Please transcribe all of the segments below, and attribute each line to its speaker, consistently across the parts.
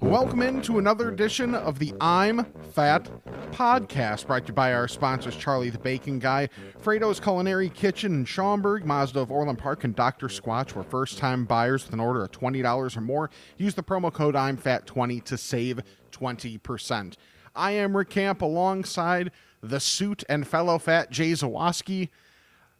Speaker 1: Welcome into another edition of the I'm Fat podcast, brought to you by our sponsors Charlie the Bacon Guy, Frato's Culinary Kitchen in Schaumburg, Mazda of Orland Park, and Dr. Squatch, where first time buyers with an order of $20 or more use the promo code I'm Fat 20 to save 20%. I am Rick Camp alongside the suit and fellow fat Jay Zawoski.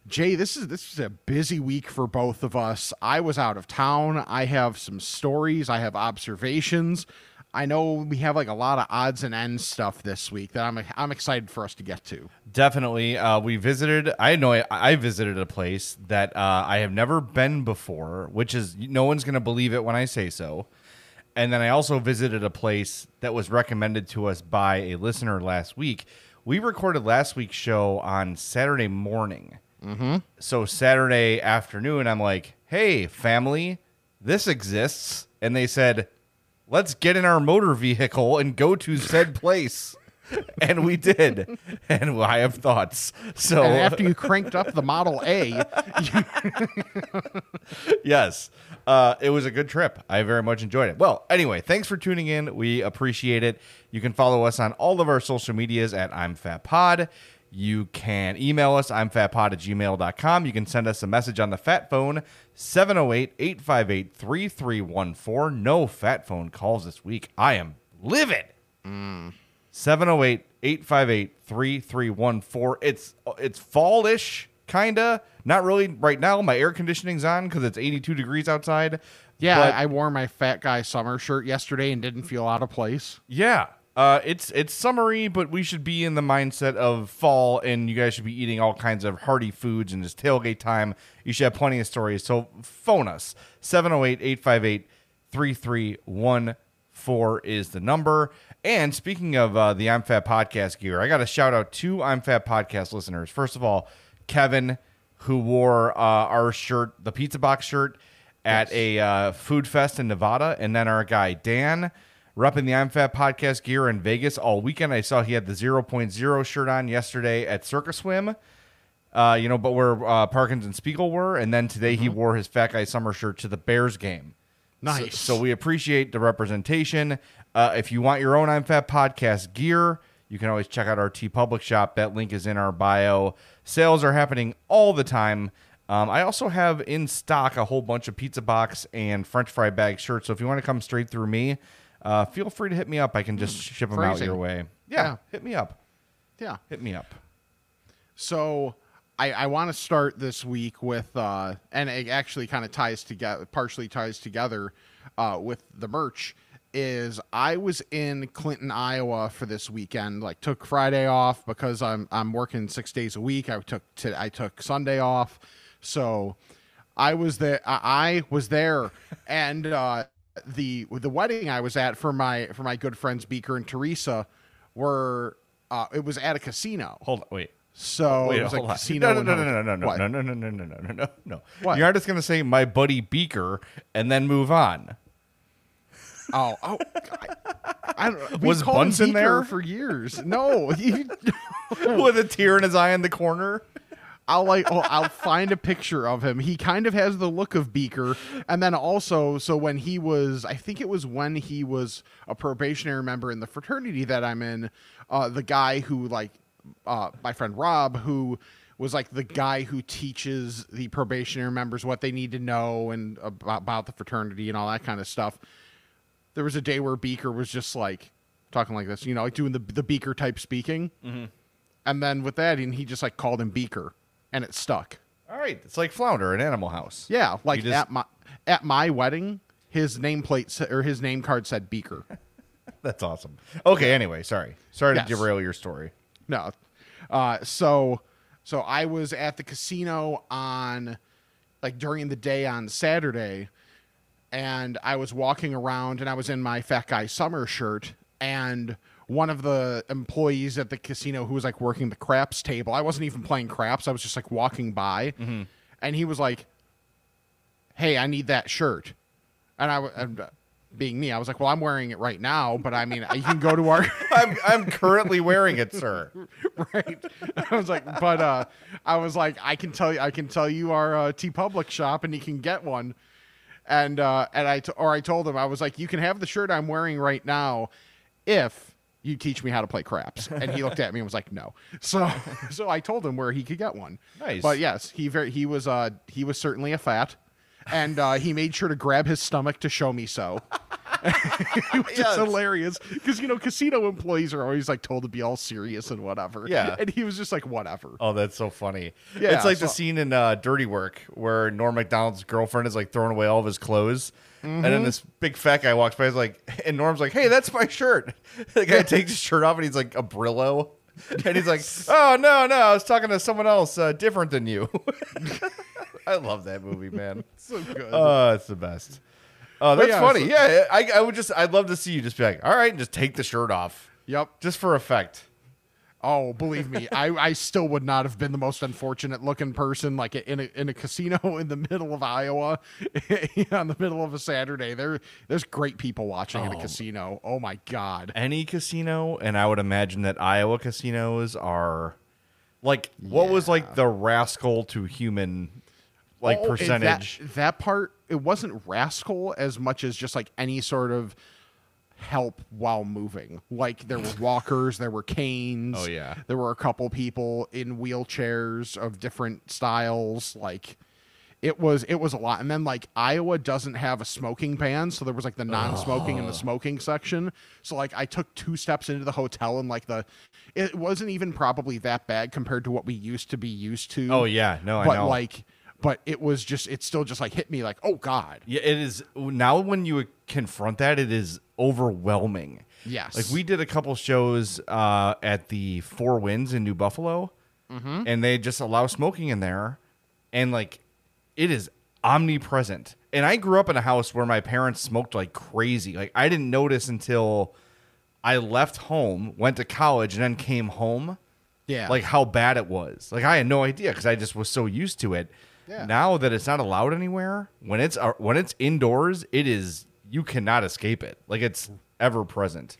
Speaker 1: Jay, this is this is a busy week for both of us. I was out of town. I have some stories. I have observations. I know we have like a lot of odds and ends stuff this week that I'm I'm excited for us to get to.
Speaker 2: Definitely. Uh, we visited. I know I, I visited a place that uh, I have never been before, which is no one's going to believe it when I say so. And then I also visited a place that was recommended to us by a listener last week. We recorded last week's show on Saturday morning. Mm-hmm. So Saturday afternoon, I'm like, "Hey, family, this exists," and they said, "Let's get in our motor vehicle and go to said place." and we did, and I have thoughts. So
Speaker 1: And after you cranked up the Model A,
Speaker 2: yes, uh, it was a good trip. I very much enjoyed it. Well, anyway, thanks for tuning in. We appreciate it. You can follow us on all of our social medias at I'm Fat Pod. You can email us, I'm fatpod at gmail.com. You can send us a message on the fat phone, 708 858 3314. No fat phone calls this week. I am livid. 708 858 3314. It's it's fallish, kinda. Not really right now. My air conditioning's on because it's 82 degrees outside.
Speaker 1: yeah,
Speaker 2: But-
Speaker 1: I, I wore my fat guy summer shirt yesterday and didn't feel out of place.
Speaker 2: Yeah. Uh, it's it's summery, but we should be in the mindset of fall, and you guys should be eating all kinds of hearty foods and it's tailgate time. You should have plenty of stories. So phone us 708 858 3314 is the number. And speaking of uh, the I'm Fat podcast gear, I got a shout out to I'm Fat podcast listeners. First of all, Kevin, who wore uh, our shirt, the pizza box shirt, at a uh, food fest in Nevada, and then our guy Dan repping the I'm Fat podcast gear in Vegas all weekend. I saw he had the 0.0 shirt on yesterday at Circus Swim. Uh, you know, but where uh, Parkins and Spiegel were, and then today he wore his Fat Guy Summer shirt to the Bears game.
Speaker 1: Nice.
Speaker 2: So, so we appreciate the representation. Uh, if you want your own I'm Fat podcast gear, you can always check out our TeePublic shop. That link is in our bio. Sales are happening all the time. Um, I also have in stock a whole bunch of pizza box and French fry bag shirts. So if you want to come straight through me, uh, feel free to hit me up. I can just ship them out
Speaker 1: Phrasing.
Speaker 2: your way. Yeah,
Speaker 1: Yeah.
Speaker 2: hit me up.
Speaker 1: yeah.
Speaker 2: Hit me up.
Speaker 1: So I, I want to start this week with, uh, and it actually kind of ties together, partially ties together uh, with the merch. Is I was in Clinton, Iowa for this weekend. Like took Friday off because I'm I'm working six days a week. I took to, I took Sunday off, so I was there. I, I was there, and uh, the the wedding I was at for my for my good friends Beaker and Teresa were uh, it was at a casino.
Speaker 2: Hold on, wait.
Speaker 1: So
Speaker 2: wait,
Speaker 1: it was a casino.
Speaker 2: No, no, no, no, no, no,
Speaker 1: what?
Speaker 2: no, no, no, no, no, no, no, no.
Speaker 1: What?
Speaker 2: you're just gonna say my buddy Beaker and then move on.
Speaker 1: Oh, oh, I, I don't.
Speaker 2: Was Bunsen there
Speaker 1: for years? No, he,
Speaker 2: with a tear in his eye in the corner.
Speaker 1: I'll like. Oh, I'll find a picture of him. He kind of has the look of Beaker, and then also, so when he was, I think it was when he was a probationary member in the fraternity that I'm in. Uh, the guy who like, uh, my friend Rob, who was like the guy who teaches the probationary members what they need to know and about, about the fraternity and all that kind of stuff. there was a day where Beaker was just like talking like this, you know, like doing the the Beaker type speaking, and then with that, and he just like called him Beaker, and it stuck.
Speaker 2: All right, it's like Flounder in Animal House.
Speaker 1: Yeah, like
Speaker 2: just-
Speaker 1: at my at my wedding, his nameplate sa- or his name card said Beaker.
Speaker 2: That's awesome. Okay, anyway, sorry. Sorry
Speaker 1: Yes.
Speaker 2: to derail your story.
Speaker 1: No. Uh, so so I was at the casino on like during the day on Saturday and I was walking around and I was in my fat guy summer shirt and one of the employees at the casino who was like working the craps table. I wasn't even playing craps. I was just like walking by and he was like, hey, I need that shirt. And I. and, uh, being me, I was like, well, I'm wearing it right now, but I mean, you can go to our.
Speaker 2: I'm I'm currently wearing it, sir.
Speaker 1: right. I was like, but uh, I was like, I can tell you, I can tell you our uh, TeePublic shop, and you can get one. And uh, and I t- or I told him I was like, you can have the shirt I'm wearing right now, if you teach me how to play craps. And he looked at me and was like, no. So so I told him where he could get one.
Speaker 2: Nice.
Speaker 1: But yes, he very he was uh he was certainly a fat. And uh, he made sure to grab his stomach to show me so. it was
Speaker 2: Yes.
Speaker 1: hilarious because you know casino employees are always like told to be all serious and whatever.
Speaker 2: Yeah.
Speaker 1: and he was just like whatever.
Speaker 2: Oh, that's so funny.
Speaker 1: Yeah,
Speaker 2: it's like the scene in uh, Dirty Work where Norm Macdonald's girlfriend is like throwing away all of his clothes. And
Speaker 1: Mm-hmm.
Speaker 2: then this big fat guy walks by. He's like, and Norm's like, "Hey, that's my shirt." The guy takes his shirt off, and he's like a Brillo, and he's like, "Oh no, no, I was talking to someone else uh, different than you." I love that movie, man.
Speaker 1: So good.
Speaker 2: Oh, it's the best. Oh, that's
Speaker 1: yeah,
Speaker 2: funny.
Speaker 1: so-
Speaker 2: yeah, I, I would just, I'd love to see you just be like, "All right," and just take the shirt off,
Speaker 1: yep.
Speaker 2: just for effect.
Speaker 1: Oh, believe me, I, I still would not have been the most unfortunate looking person like in a, in a casino in the middle of Iowa on the middle of a Saturday. There there's great people watching in a oh. casino. Oh my god.
Speaker 2: any casino, and I would imagine that Iowa casinos are like what was like the rascal to human like
Speaker 1: Oh,
Speaker 2: percentage.
Speaker 1: That, that part, it wasn't rascal as much as just like any sort of help while moving. Like there were walkers, there were canes.
Speaker 2: Oh, yeah.
Speaker 1: There were a couple people in wheelchairs of different styles. Like it was it was a lot. And then like Iowa doesn't have a smoking ban, so there was like the non-smoking and the oh. smoking section. So like I took two steps into the hotel and like the it wasn't even probably that bad compared to what we used to be used to.
Speaker 2: oh yeah, no, I
Speaker 1: but
Speaker 2: know.
Speaker 1: like but it was just it still just like hit me like oh god
Speaker 2: yeah, it is now when you confront that, it is overwhelming.
Speaker 1: Yes.
Speaker 2: like we did a couple shows uh, at the Four Winds in New Buffalo,
Speaker 1: Mm-hmm.
Speaker 2: and they just allow smoking in there, and like it is omnipresent. And I grew up in a house where my parents smoked like crazy. Like I didn't notice until I left home, went to college, and then came home.
Speaker 1: yeah
Speaker 2: Like how bad it was. Like I had no idea because I just was so used to it.
Speaker 1: Yeah.
Speaker 2: Now that it's not allowed anywhere, when it's uh, when it's indoors, it is you cannot escape it. Like it's ever present.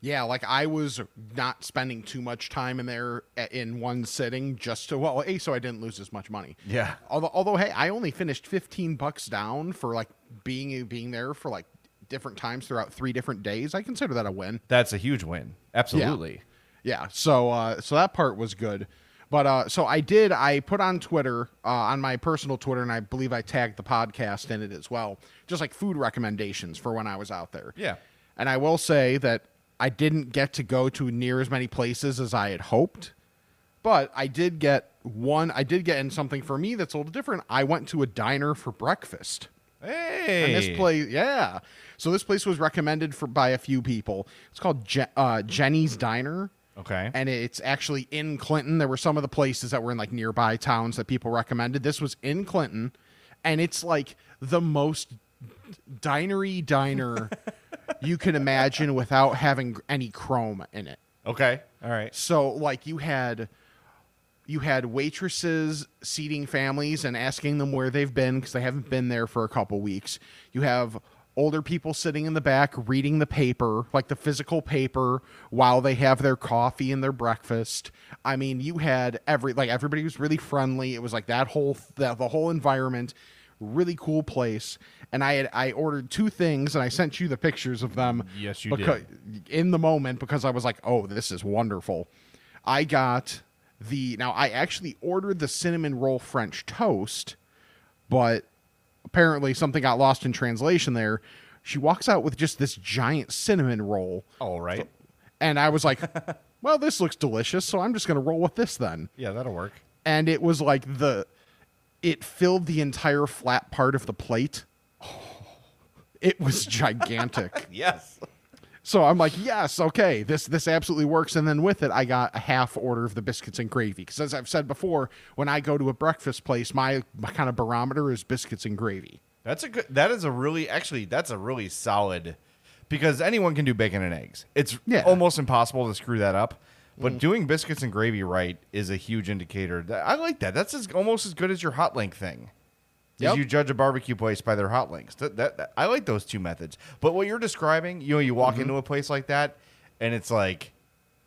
Speaker 1: yeah like i was not spending too much time in there in one sitting just to well a so i didn't lose as much money
Speaker 2: Yeah.
Speaker 1: although although hey i only finished 15 bucks down for like being being there for like different times throughout three different days i consider that a win
Speaker 2: That's a huge win. Absolutely.
Speaker 1: Yeah. So uh so that part was good. But uh so I did I put on Twitter, uh on my personal Twitter and I believe I tagged the podcast in it as well. Just like food recommendations for when I was out there.
Speaker 2: Yeah.
Speaker 1: And I will say that I didn't get to go to near as many places as I had hoped. But I did get one I did get in something for me that's a little different. I went to a diner for breakfast.
Speaker 2: Hey.
Speaker 1: And this place, yeah. So this place was recommended for by a few people. It's called Je- uh, Jenny's Diner.
Speaker 2: Okay.
Speaker 1: And it's actually in Clinton. There were some of the places that were in like nearby towns that people recommended. This was in Clinton, and it's like the most dinery diner you can imagine without having any chrome in it.
Speaker 2: okay. All right.
Speaker 1: So like you had you had waitresses seating families and asking them where they've been because they haven't been there for a couple weeks. You have older people sitting in the back reading the paper, like the physical paper, while they have their coffee and their breakfast. I mean, you had every like everybody was really friendly. It was like that whole the, the whole environment, really cool place. And I had I ordered two things and I sent you the pictures of them.
Speaker 2: Yes, you
Speaker 1: becau- in the moment because I was like, "Oh, this is wonderful." I got the now I actually ordered the cinnamon roll French toast, but apparently something got lost in translation there. She walks out with just this giant cinnamon roll,
Speaker 2: All right.
Speaker 1: and I was like, "Well, this looks delicious, so I'm just going to roll with this then."
Speaker 2: Yeah, that'll work.
Speaker 1: And it was like the it filled the entire flat part of the plate. It was gigantic.
Speaker 2: Yes.
Speaker 1: So I'm like, yes, okay, this this absolutely works. And then with it, I got a half order of the biscuits and gravy because, as I've said before, when I go to a breakfast place, my, my kind of barometer is biscuits and gravy.
Speaker 2: That's a good. That is a really actually. That's a really solid, because anyone can do bacon and eggs. It's
Speaker 1: Yeah. Mm.
Speaker 2: almost impossible to screw that up. But doing biscuits and gravy right is a huge indicator. I like that. That's as, almost as good as your hot link thing.
Speaker 1: Yep.
Speaker 2: you judge a barbecue place by their hot links. That, that, that- I like those two methods. But what you're describing, you know, you walk
Speaker 1: Mm-hmm.
Speaker 2: into a place like that, and it's like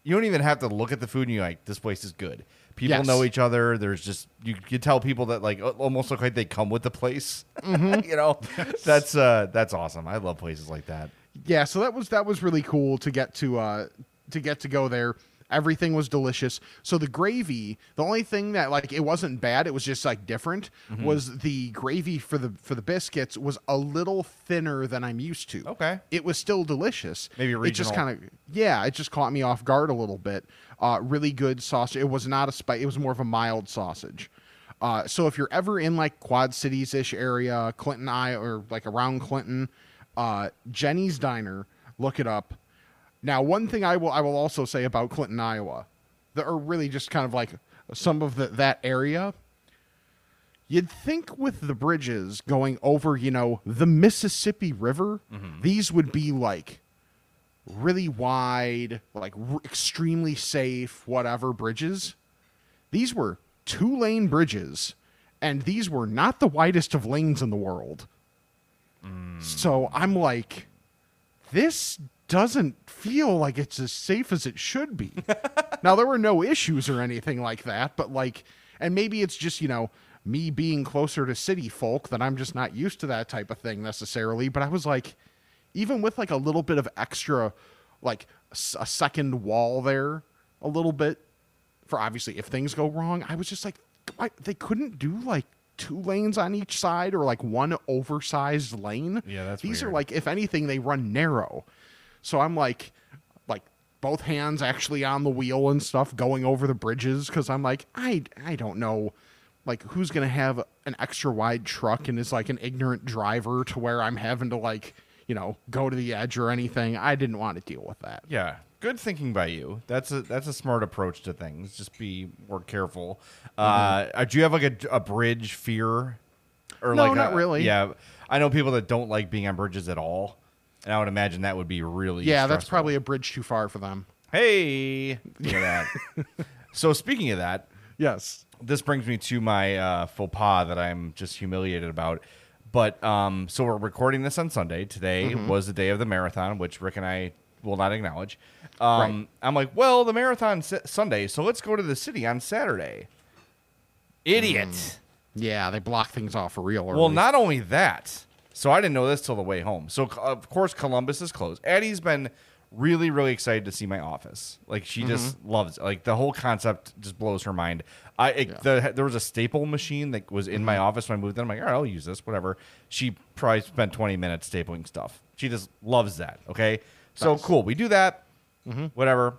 Speaker 2: you don't even have to look at the food, and you're like, this place is good. People
Speaker 1: Yes.
Speaker 2: know each other. There's just you can tell people that like almost look like they come with the place.
Speaker 1: Mm-hmm.
Speaker 2: you know, that's uh that's awesome. I love places like that.
Speaker 1: yeah so that was that was really cool to get to uh to get to go there everything was delicious. So the gravy the only thing that like it wasn't bad it was just like different
Speaker 2: Mm-hmm.
Speaker 1: was the gravy for the for the biscuits was a little thinner than i'm used to.
Speaker 2: Okay.
Speaker 1: it was still delicious.
Speaker 2: Maybe
Speaker 1: it just kind of yeah it just caught me off guard a little bit. Uh really good sausage. It was not a spice it was more of a mild sausage. Uh, so if you're ever in like Quad Cities ish area, Clinton, I or like around Clinton, uh, Jenny's Diner, look it up. Now, one thing I will I will also say about Clinton, Iowa, that are really just kind of like some of the, that area. You'd think with the bridges going over, you know, the Mississippi River, mm-hmm. these would be like really wide, like r- extremely safe, whatever bridges. These were two lane bridges, and these were not the widest of lanes in the world. Mm. So I'm like, this doesn't feel like it's as safe as it should be. now, there were no issues or anything like that, but like, and maybe it's just, you know, me being closer to city folk that I'm just not used to that type of thing necessarily. But I was like, even with like a little bit of extra, like a second wall there, a little bit for obviously if things go wrong, I was just like, I, they couldn't do like two lanes on each side or like one oversized lane.
Speaker 2: Yeah, that's
Speaker 1: these are like if anything they run narrow. So I'm like, like both hands actually on the wheel and stuff going over the bridges because I'm like, I I don't know. Like who's gonna have an extra wide truck and is like an ignorant driver to where I'm having to like, you know, go to the edge or anything. I didn't want to deal with that.
Speaker 2: Yeah, good thinking by you. That's a that's a smart approach to things. Just be more careful. Uh, do you have like a, a bridge fear? Or
Speaker 1: Mm-hmm. No,
Speaker 2: like
Speaker 1: not
Speaker 2: a-
Speaker 1: really.
Speaker 2: Yeah, I know people that don't like being on bridges at all, and I would imagine that would be really
Speaker 1: Yeah, that's probably a bridge too far for them.
Speaker 2: Hey, look at that. so speaking of that,
Speaker 1: Yes.
Speaker 2: this brings me to my uh, faux pas that I'm just humiliated about. But um, so we're recording this on Sunday. Today
Speaker 1: Mm-hmm.
Speaker 2: was the day of the marathon, which Rick and I will not acknowledge. Um,
Speaker 1: Right.
Speaker 2: I'm like, well, the marathon S- Sunday, so let's go to the city on Saturday. Idiot.
Speaker 1: Yeah, they block things off for real.
Speaker 2: Well, not only that. So I didn't know this till the way home. So of course Columbus is closed. Addie's been really really excited to see my office. Like she just mm-hmm. loves it. Like the whole concept just blows her mind. I it, the, there was a staple machine that was in my mm-hmm. office when I moved in. I'm like, all right, I'll use this, whatever. She probably spent 20 minutes stapling stuff. She just loves that. Okay, so
Speaker 1: Nice.
Speaker 2: cool. We do that. Mm-hmm. Whatever.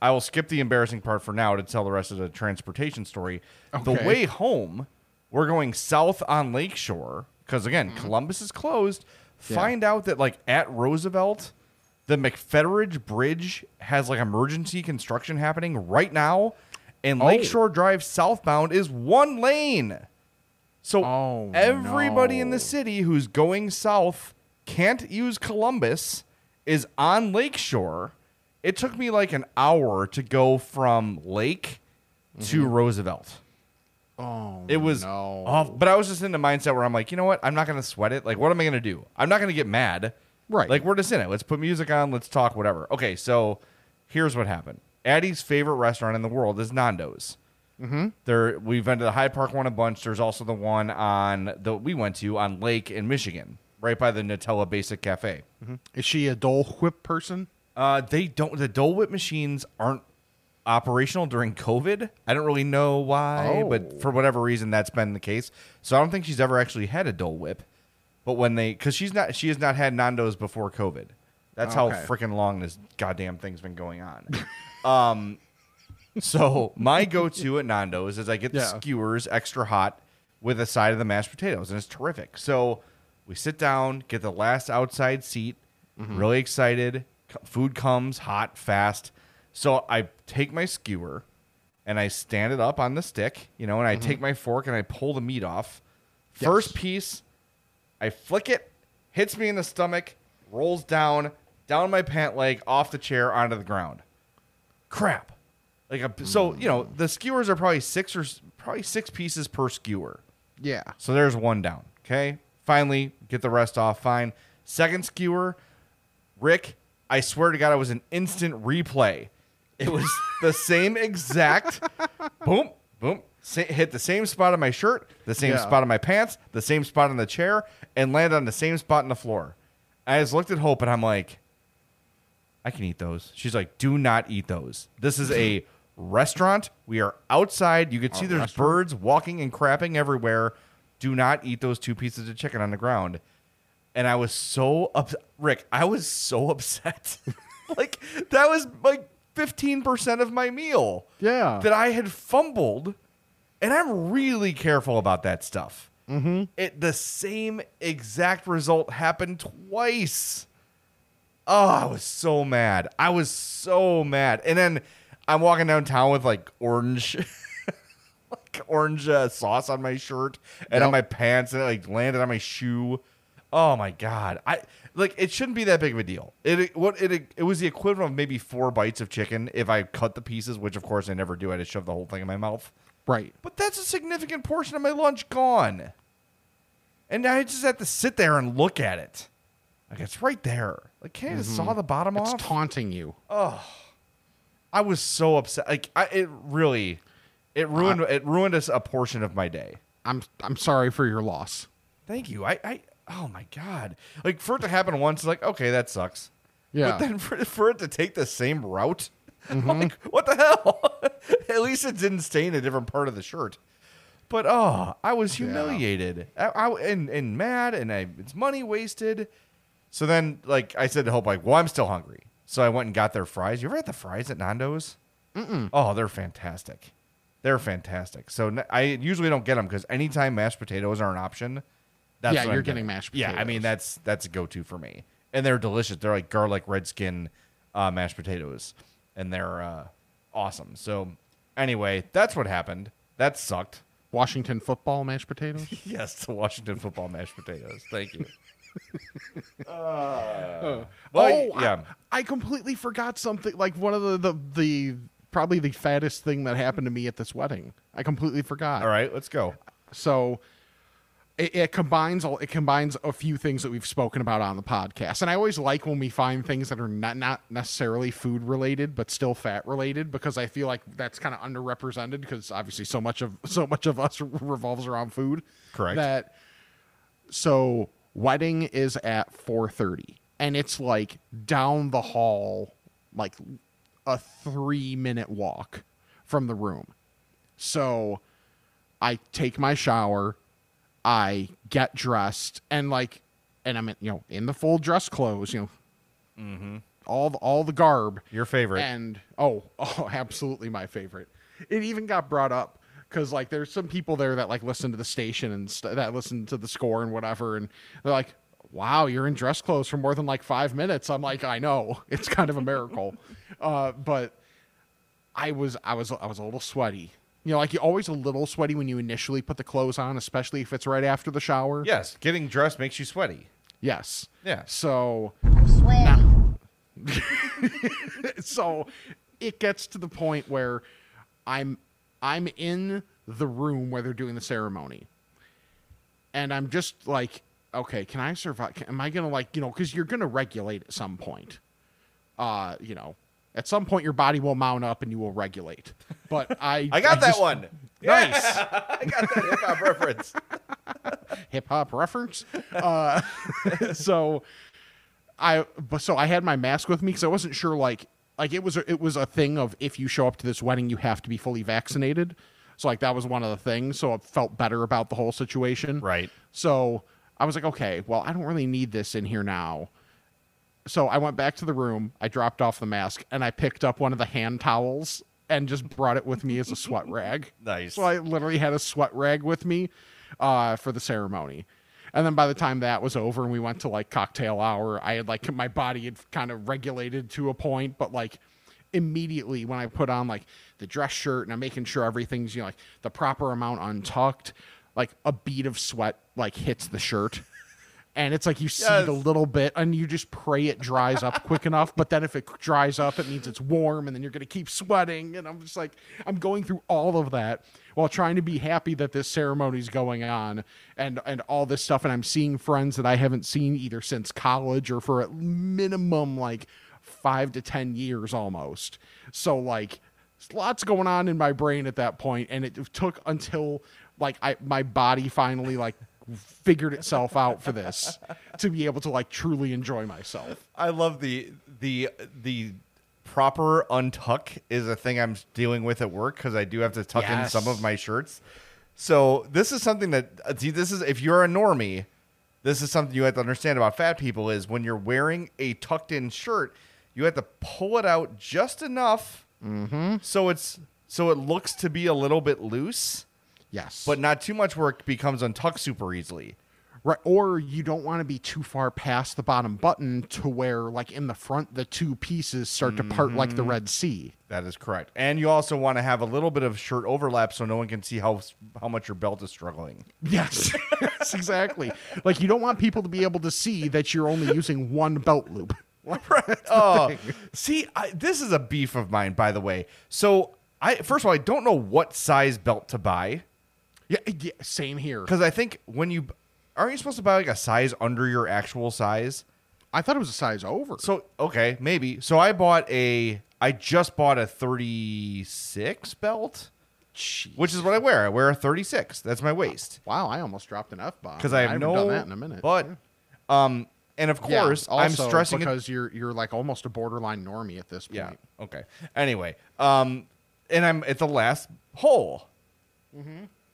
Speaker 2: I will skip the embarrassing part for now to tell the rest of the transportation story. The way home, we're going south on Lakeshore because again, mm. Columbus is closed.
Speaker 1: Yeah.
Speaker 2: Find out that like at Roosevelt, the McFetridge Bridge has like emergency construction happening right now, and
Speaker 1: Oh.
Speaker 2: Lakeshore Drive southbound is one lane. So
Speaker 1: Oh,
Speaker 2: everybody in the city who's going south can't use Columbus is on Lakeshore. It took me like an hour to go from Lake to mm-hmm. Roosevelt.
Speaker 1: Oh,
Speaker 2: It was
Speaker 1: no.
Speaker 2: off, but I was just in the mindset where I'm like, you know what? I'm not going to sweat it. Like, what am I going to do? I'm not going to get mad.
Speaker 1: Right.
Speaker 2: Like, we're just in it. Let's put music on. Let's talk, whatever. Okay, so here's what happened. Addie's favorite restaurant in the world is Nando's. Mm-hmm. There, we've been to the Hyde Park one a bunch. There's also the one on the we went to on Lake in Michigan, right by the Nutella Basic Cafe.
Speaker 1: Is she a Dole Whip person?
Speaker 2: Uh, they don't. The Dole Whip machines aren't operational during COVID. I don't really know why,
Speaker 1: Oh.
Speaker 2: but for whatever reason, that's been the case. So I don't think she's ever actually had a Dole Whip. But when they, because she's not, she has not had Nando's before COVID. That's how freaking long this goddamn thing's been going on. um, so my go-to at Nando's is I get the
Speaker 1: Yeah.
Speaker 2: skewers extra hot with a side of the mashed potatoes, and it's terrific. So we sit down, get the last outside seat, really excited. Food comes hot, fast. So I take my skewer and I stand it up on the stick, you know, and I mm-hmm. take my fork and I pull the meat off. First
Speaker 1: Yes.
Speaker 2: piece, I flick it, hits me in the stomach, rolls down, down my pant leg, off the chair, onto the ground. Crap. Like a, so, mm. you know, the skewers are probably six or probably six pieces per skewer.
Speaker 1: Yeah.
Speaker 2: So there's one down. Okay. Finally, get the rest off. Fine. Second skewer, Rick, I swear to God, it was an instant replay. It was the same exact boom, boom, sa- hit the same spot on my shirt, the same
Speaker 1: Yeah.
Speaker 2: spot on my pants, the same spot on the chair, and landed on the same spot on the floor. I just looked at Hope and I'm like, I can eat those. She's like, do not eat those. This is a restaurant. We are outside. You can see there's birds walking and crapping everywhere. Do not eat those two pieces of chicken on the ground. And I was so up Rick, I was so upset. like that was like 15% of my meal.
Speaker 1: Yeah.
Speaker 2: That I had fumbled. And I'm really careful about that stuff. Mm-hmm. It the same exact result happened twice. Oh, I was so mad. I was so mad. And then I'm walking downtown with like orange, like orange uh, sauce on my shirt and on my pants, and it like landed on my shoe. Oh my god! I like it shouldn't be that big of a deal. It, what it it was the equivalent of maybe four bites of chicken if I cut the pieces, which of course I never do. I just shove the whole thing in my mouth.
Speaker 1: Right.
Speaker 2: But that's a significant portion of my lunch gone. And now I just have to sit there and look at it. Like it's right there. Like can't I just saw mm-hmm. the bottom
Speaker 1: It's
Speaker 2: off?
Speaker 1: It's taunting you. Oh.
Speaker 2: I was so upset. Like I, it really, it ruined it ruined us a portion of my day.
Speaker 1: I'm I'm sorry for your loss.
Speaker 2: Thank you. I, I oh my god. Like for it to happen once, like okay, that sucks.
Speaker 1: Yeah.
Speaker 2: But then for, for it to take the same route, I'm mm-hmm. like what the hell? At least it didn't stain a different part of the shirt. But oh, I was humiliated. I, I and and mad, and I it's money wasted. So then, like I said to Hope, like, well, I'm still hungry. So I went and got their fries. You ever had the fries at Nando's? Mm-mm. Oh, they're fantastic. They're fantastic. So I usually don't get them because anytime mashed potatoes are an option, that's
Speaker 1: Yeah,
Speaker 2: I'm
Speaker 1: you're getting mashed potatoes.
Speaker 2: Yeah, I mean that's that's a go-to for me, and they're delicious. They're like garlic redskin uh, mashed potatoes, and they're uh, awesome. So anyway, that's what happened. That sucked.
Speaker 1: Washington football mashed potatoes.
Speaker 2: Yes, the Washington football mashed potatoes. Thank you.
Speaker 1: oh,
Speaker 2: Well, yeah.
Speaker 1: I, I completely forgot something. Like one of the, the the probably the fattest thing that happened to me at this wedding. I completely forgot.
Speaker 2: All right, let's go.
Speaker 1: So it, it combines all- it combines a few things that we've spoken about on the podcast, and I always like when we find things that are not not necessarily food related but still fat related because I feel like that's kind of underrepresented because obviously so much of so much of us revolves around food.
Speaker 2: Correct.
Speaker 1: That so wedding is at 4:30 and it's like down the hall like a 3 minute walk from the room. So I take my shower, I get dressed, and like, and I'm in, you know in the full dress clothes, you know, all the, all the garb,
Speaker 2: Your favorite.
Speaker 1: and oh, oh, absolutely my favorite. It even got brought up because like there's some people there that like listen to the station and st- that listen to the score and whatever, and they're like, "Wow, you're in dress clothes for more than like five minutes." I'm like, I know, it's kind of a miracle, uh, but I was I was I was a little sweaty. You know, like you're always a little sweaty when you initially put the clothes on, especially if it's right after the shower.
Speaker 2: yes, getting dressed makes you sweaty.
Speaker 1: Yes.
Speaker 2: Yeah.
Speaker 1: So
Speaker 3: Sweat.
Speaker 1: so it gets to the point where I'm I'm in the room where they're doing the ceremony. And I'm just like, okay, can I survive? Am I going to like, you know, cuz you're going to regulate at some point. Uh, you know, at some point your body will mount up and you will regulate. But I
Speaker 2: I got that
Speaker 1: just-
Speaker 2: one.
Speaker 1: Nice.
Speaker 2: I got that hip hop reference.
Speaker 1: hip hop reference. Uh, so I, but so I had my mask with me because I wasn't sure like like it was a, it was a thing of if you show up to this wedding you have to be fully vaccinated. So like that was one of the things. So I felt better about the whole situation.
Speaker 2: Right.
Speaker 1: So I was like, okay, well I don't really need this in here now. So I went back to the room. I dropped off the mask and I picked up one of the hand towels and just brought it with me as a sweat rag.
Speaker 2: Nice.
Speaker 1: So I literally had a sweat rag with me uh, for the ceremony. And then by the time that was over and we went to like cocktail hour, I had like my body had kind of regulated to a point, but like immediately when I put on like the dress shirt and I'm making sure everything's, you know, like the proper amount untucked, like a bead of sweat like hits the shirt. And it's like you see
Speaker 2: Yes.
Speaker 1: the little bit, and you just pray it dries up quick enough. But then if it dries up, it means it's warm, and then you're gonna keep sweating. And I'm just like, I'm going through all of that while trying to be happy that this ceremony's going on, and and all this stuff. And I'm seeing friends that I haven't seen either since college or for at minimum like five to ten years almost. So like lots going on in my brain at that point and it took until like I my body finally like figured itself out for this to be able to like truly enjoy myself.
Speaker 2: I love the the the proper untuck is a thing I'm dealing with at work because I do have to tuck in some of my shirts. So this is something that uh, see this is if you're a normie, this is something you have to understand about fat people is when you're wearing a tucked in shirt, you have to pull it out just enough so it's so it looks to be a little bit loose,
Speaker 1: Yes.
Speaker 2: but not too much where it becomes untucked super easily.
Speaker 1: right or you don't want to be too far past the bottom button to where like in the front the two pieces start to part like the mm-hmm. Red Sea.
Speaker 2: That is correct. And you also want to have a little bit of shirt overlap so no one can see how how much your belt is struggling.
Speaker 1: Yes. yes, exactly. Like you don't want people to be able to see that you're only using one belt loop.
Speaker 2: Oh, see, I, this is a beef of mine, by the way. So, I first of all, I don't know what size belt to buy
Speaker 1: Yeah, yeah same here.
Speaker 2: because I think when you aren't you supposed to buy like a size under your actual size.
Speaker 1: I thought it was a size over.
Speaker 2: So okay, maybe. So I bought a. I just bought a 36 belt,
Speaker 1: Jeez.
Speaker 2: which is what I wear. I wear a 36. That's my waist
Speaker 1: Wow, I almost dropped an F bomb.
Speaker 2: because I have
Speaker 1: haven't
Speaker 2: no.
Speaker 1: done that in a minute.
Speaker 2: But, um, and of
Speaker 1: Yeah,
Speaker 2: course, I'm
Speaker 1: also
Speaker 2: stressing it
Speaker 1: because you're you're like almost a borderline normie at this point.
Speaker 2: Yeah. Okay. Anyway, um, and I'm at the last hole.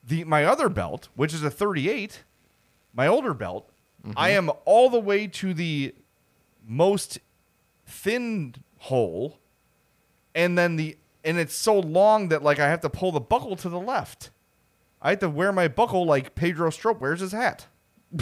Speaker 2: The my other belt, which is a 38, my older belt, I am all the way to the most thin hole, and then the and it's so long that like I have to pull the buckle to the left. I have to wear my buckle like Pedro Strop wears his hat.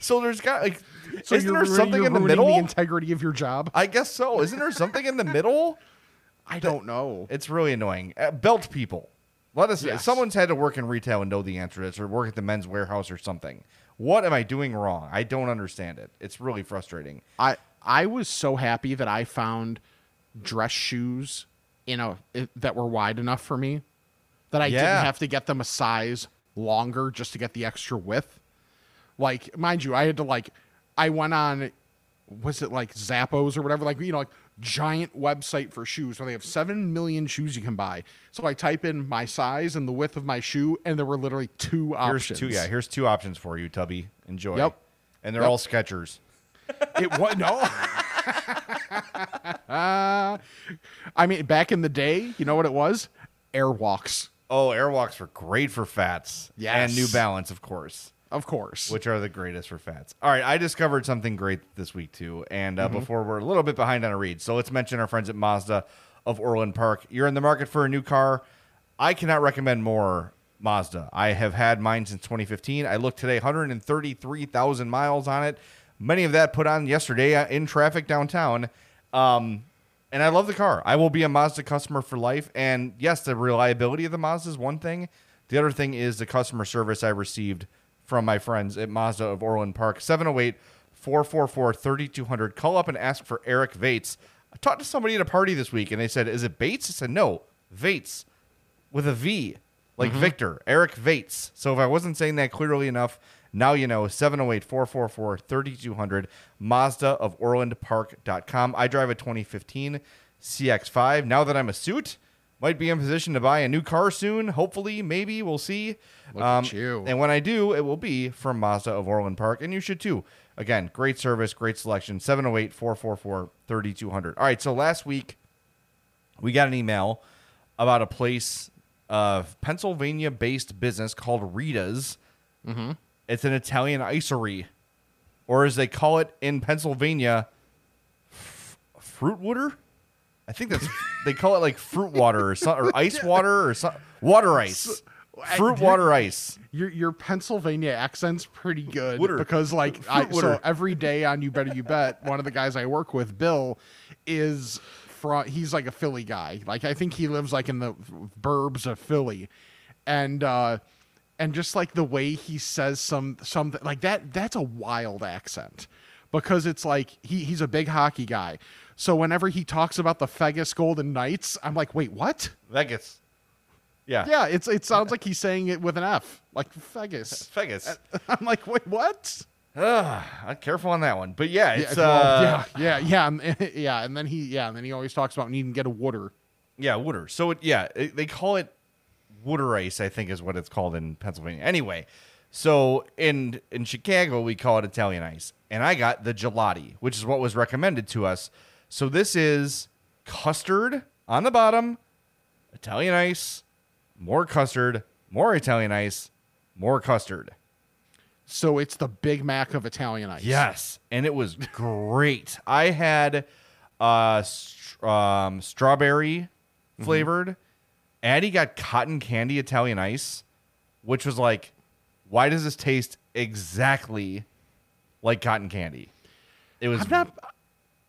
Speaker 2: so there's got like,
Speaker 1: So
Speaker 2: isn't there something in the middle?
Speaker 1: The integrity of your job.
Speaker 2: I guess so. Isn't there something in the middle?
Speaker 1: I don't know.
Speaker 2: It's really annoying. Uh, belt people. Let us.
Speaker 1: Yes.
Speaker 2: Someone's had to work in retail and know the answer to this, or work at the men's warehouse or something. What am I doing wrong? I don't understand it. It's really frustrating.
Speaker 1: I I was so happy that I found dress shoes in a that were wide enough for me that I
Speaker 2: Yeah.
Speaker 1: didn't have to get them a size longer just to get the extra width. Like, mind you, I had to like I went on was it like Zappos or whatever, like you know, like giant website for shoes where they have seven million shoes you can buy. So I type in my size and the width of my shoe, and there were literally two
Speaker 2: Here's
Speaker 1: options.
Speaker 2: two. Yeah, here's two options for you, Tubby. Enjoy.
Speaker 1: Yep.
Speaker 2: And they're
Speaker 1: Yep.
Speaker 2: all Skechers.
Speaker 1: It was no. I mean, back in the day, you know what it was? Airwalks,
Speaker 2: Oh, Airwalks were great for fats.
Speaker 1: Yes.
Speaker 2: And New Balance, of course.
Speaker 1: Of course.
Speaker 2: which are the greatest for fats. All right, I discovered something great this week too, and uh, before we're a little bit behind on a read, so let's mention our friends at Mazda of Orland Park. You're in the market for a new car. I cannot recommend more Mazda. I have had mine since 2015. I looked today, 133,000 miles on it. Many of that put on yesterday uh, in traffic downtown. Um, and I love the car. I will be a Mazda customer for life. And yes, the reliability of the Mazda is one thing. The other thing is the customer service I received from my friends at Mazda of Orland Park. 708 444 3200. Call up and ask for Eric Vates. I talked to somebody at a party this week and they said, Is it Bates? I said, No, Vates with a V, like mm-hmm. Victor, Eric Vates. So if I wasn't saying that clearly enough, now you know 708 444 3200, Mazda of OrlandPark.com. I drive a 2015 CX5. Now that I'm a suit, might be in position to buy a new car soon. Hopefully, maybe we'll see.
Speaker 1: Look at you.
Speaker 2: And when I do, it will be from Mazda of Orland Park, and you should too. Again, great service, great selection. 708 444 3200. All right, so last week we got an email about a place, of Pennsylvania based business called Rita's. Mm-hmm. It's an Italian icery, or as they call it in Pennsylvania, f- fruit water. I think that's they call it like fruit water or something, or ice water or something. Water ice, fruit water ice.
Speaker 1: your your Pennsylvania accent's pretty good
Speaker 2: Wooder.
Speaker 1: because like I, so every day on You Better You Bet, one of the guys I work with, Bill, is from he's like a Philly guy. Like I think he lives like in the burbs of Philly, and uh, and just like the way he says some something like that that's a wild accent because it's like he, he's a big hockey guy so whenever he talks about the Vegas Golden Knights I'm like wait what
Speaker 2: Vegas. Yeah.
Speaker 1: yeah it's it sounds like he's saying it with an F like Vegas
Speaker 2: Vegas.
Speaker 1: I'm like wait what
Speaker 2: Ugh, I'm careful on that one. But yeah,
Speaker 1: yeah,
Speaker 2: it's
Speaker 1: well,
Speaker 2: uh,
Speaker 1: yeah yeah yeah and, yeah and then he yeah and then he always talks about needing to get a water
Speaker 2: Yeah, water. So it, yeah, it, they call it water Ice, I think is what it's called in Pennsylvania. Anyway, so in in Chicago we call it Italian ice, and I got the gelati, which is what was recommended to us. So this is custard on the bottom, Italian ice, more custard, more Italian ice, more custard.
Speaker 1: so it's the Big Mac of Italian ice
Speaker 2: Yes, and it was great. I had uh str- um, strawberry flavored. Addie got cotton candy Italian ice, which was like, why does this taste exactly like cotton candy? It was
Speaker 1: I'm not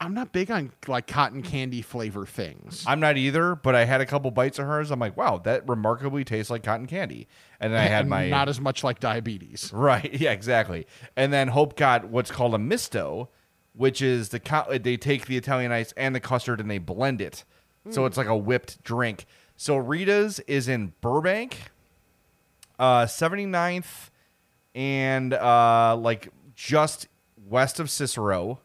Speaker 1: I'm not big on like cotton candy flavor things.
Speaker 2: I'm not either, but I had a couple bites of hers. I'm like, wow, that remarkably tastes like cotton candy. And then I had my
Speaker 1: not as much like diabetes.
Speaker 2: Right. Yeah, exactly. And then Hope got what's called a misto, which is the co- they take the Italian ice and the custard and they blend it. So it's like a whipped drink. So Rita's is in Burbank, uh 79th and uh like just west of Cicero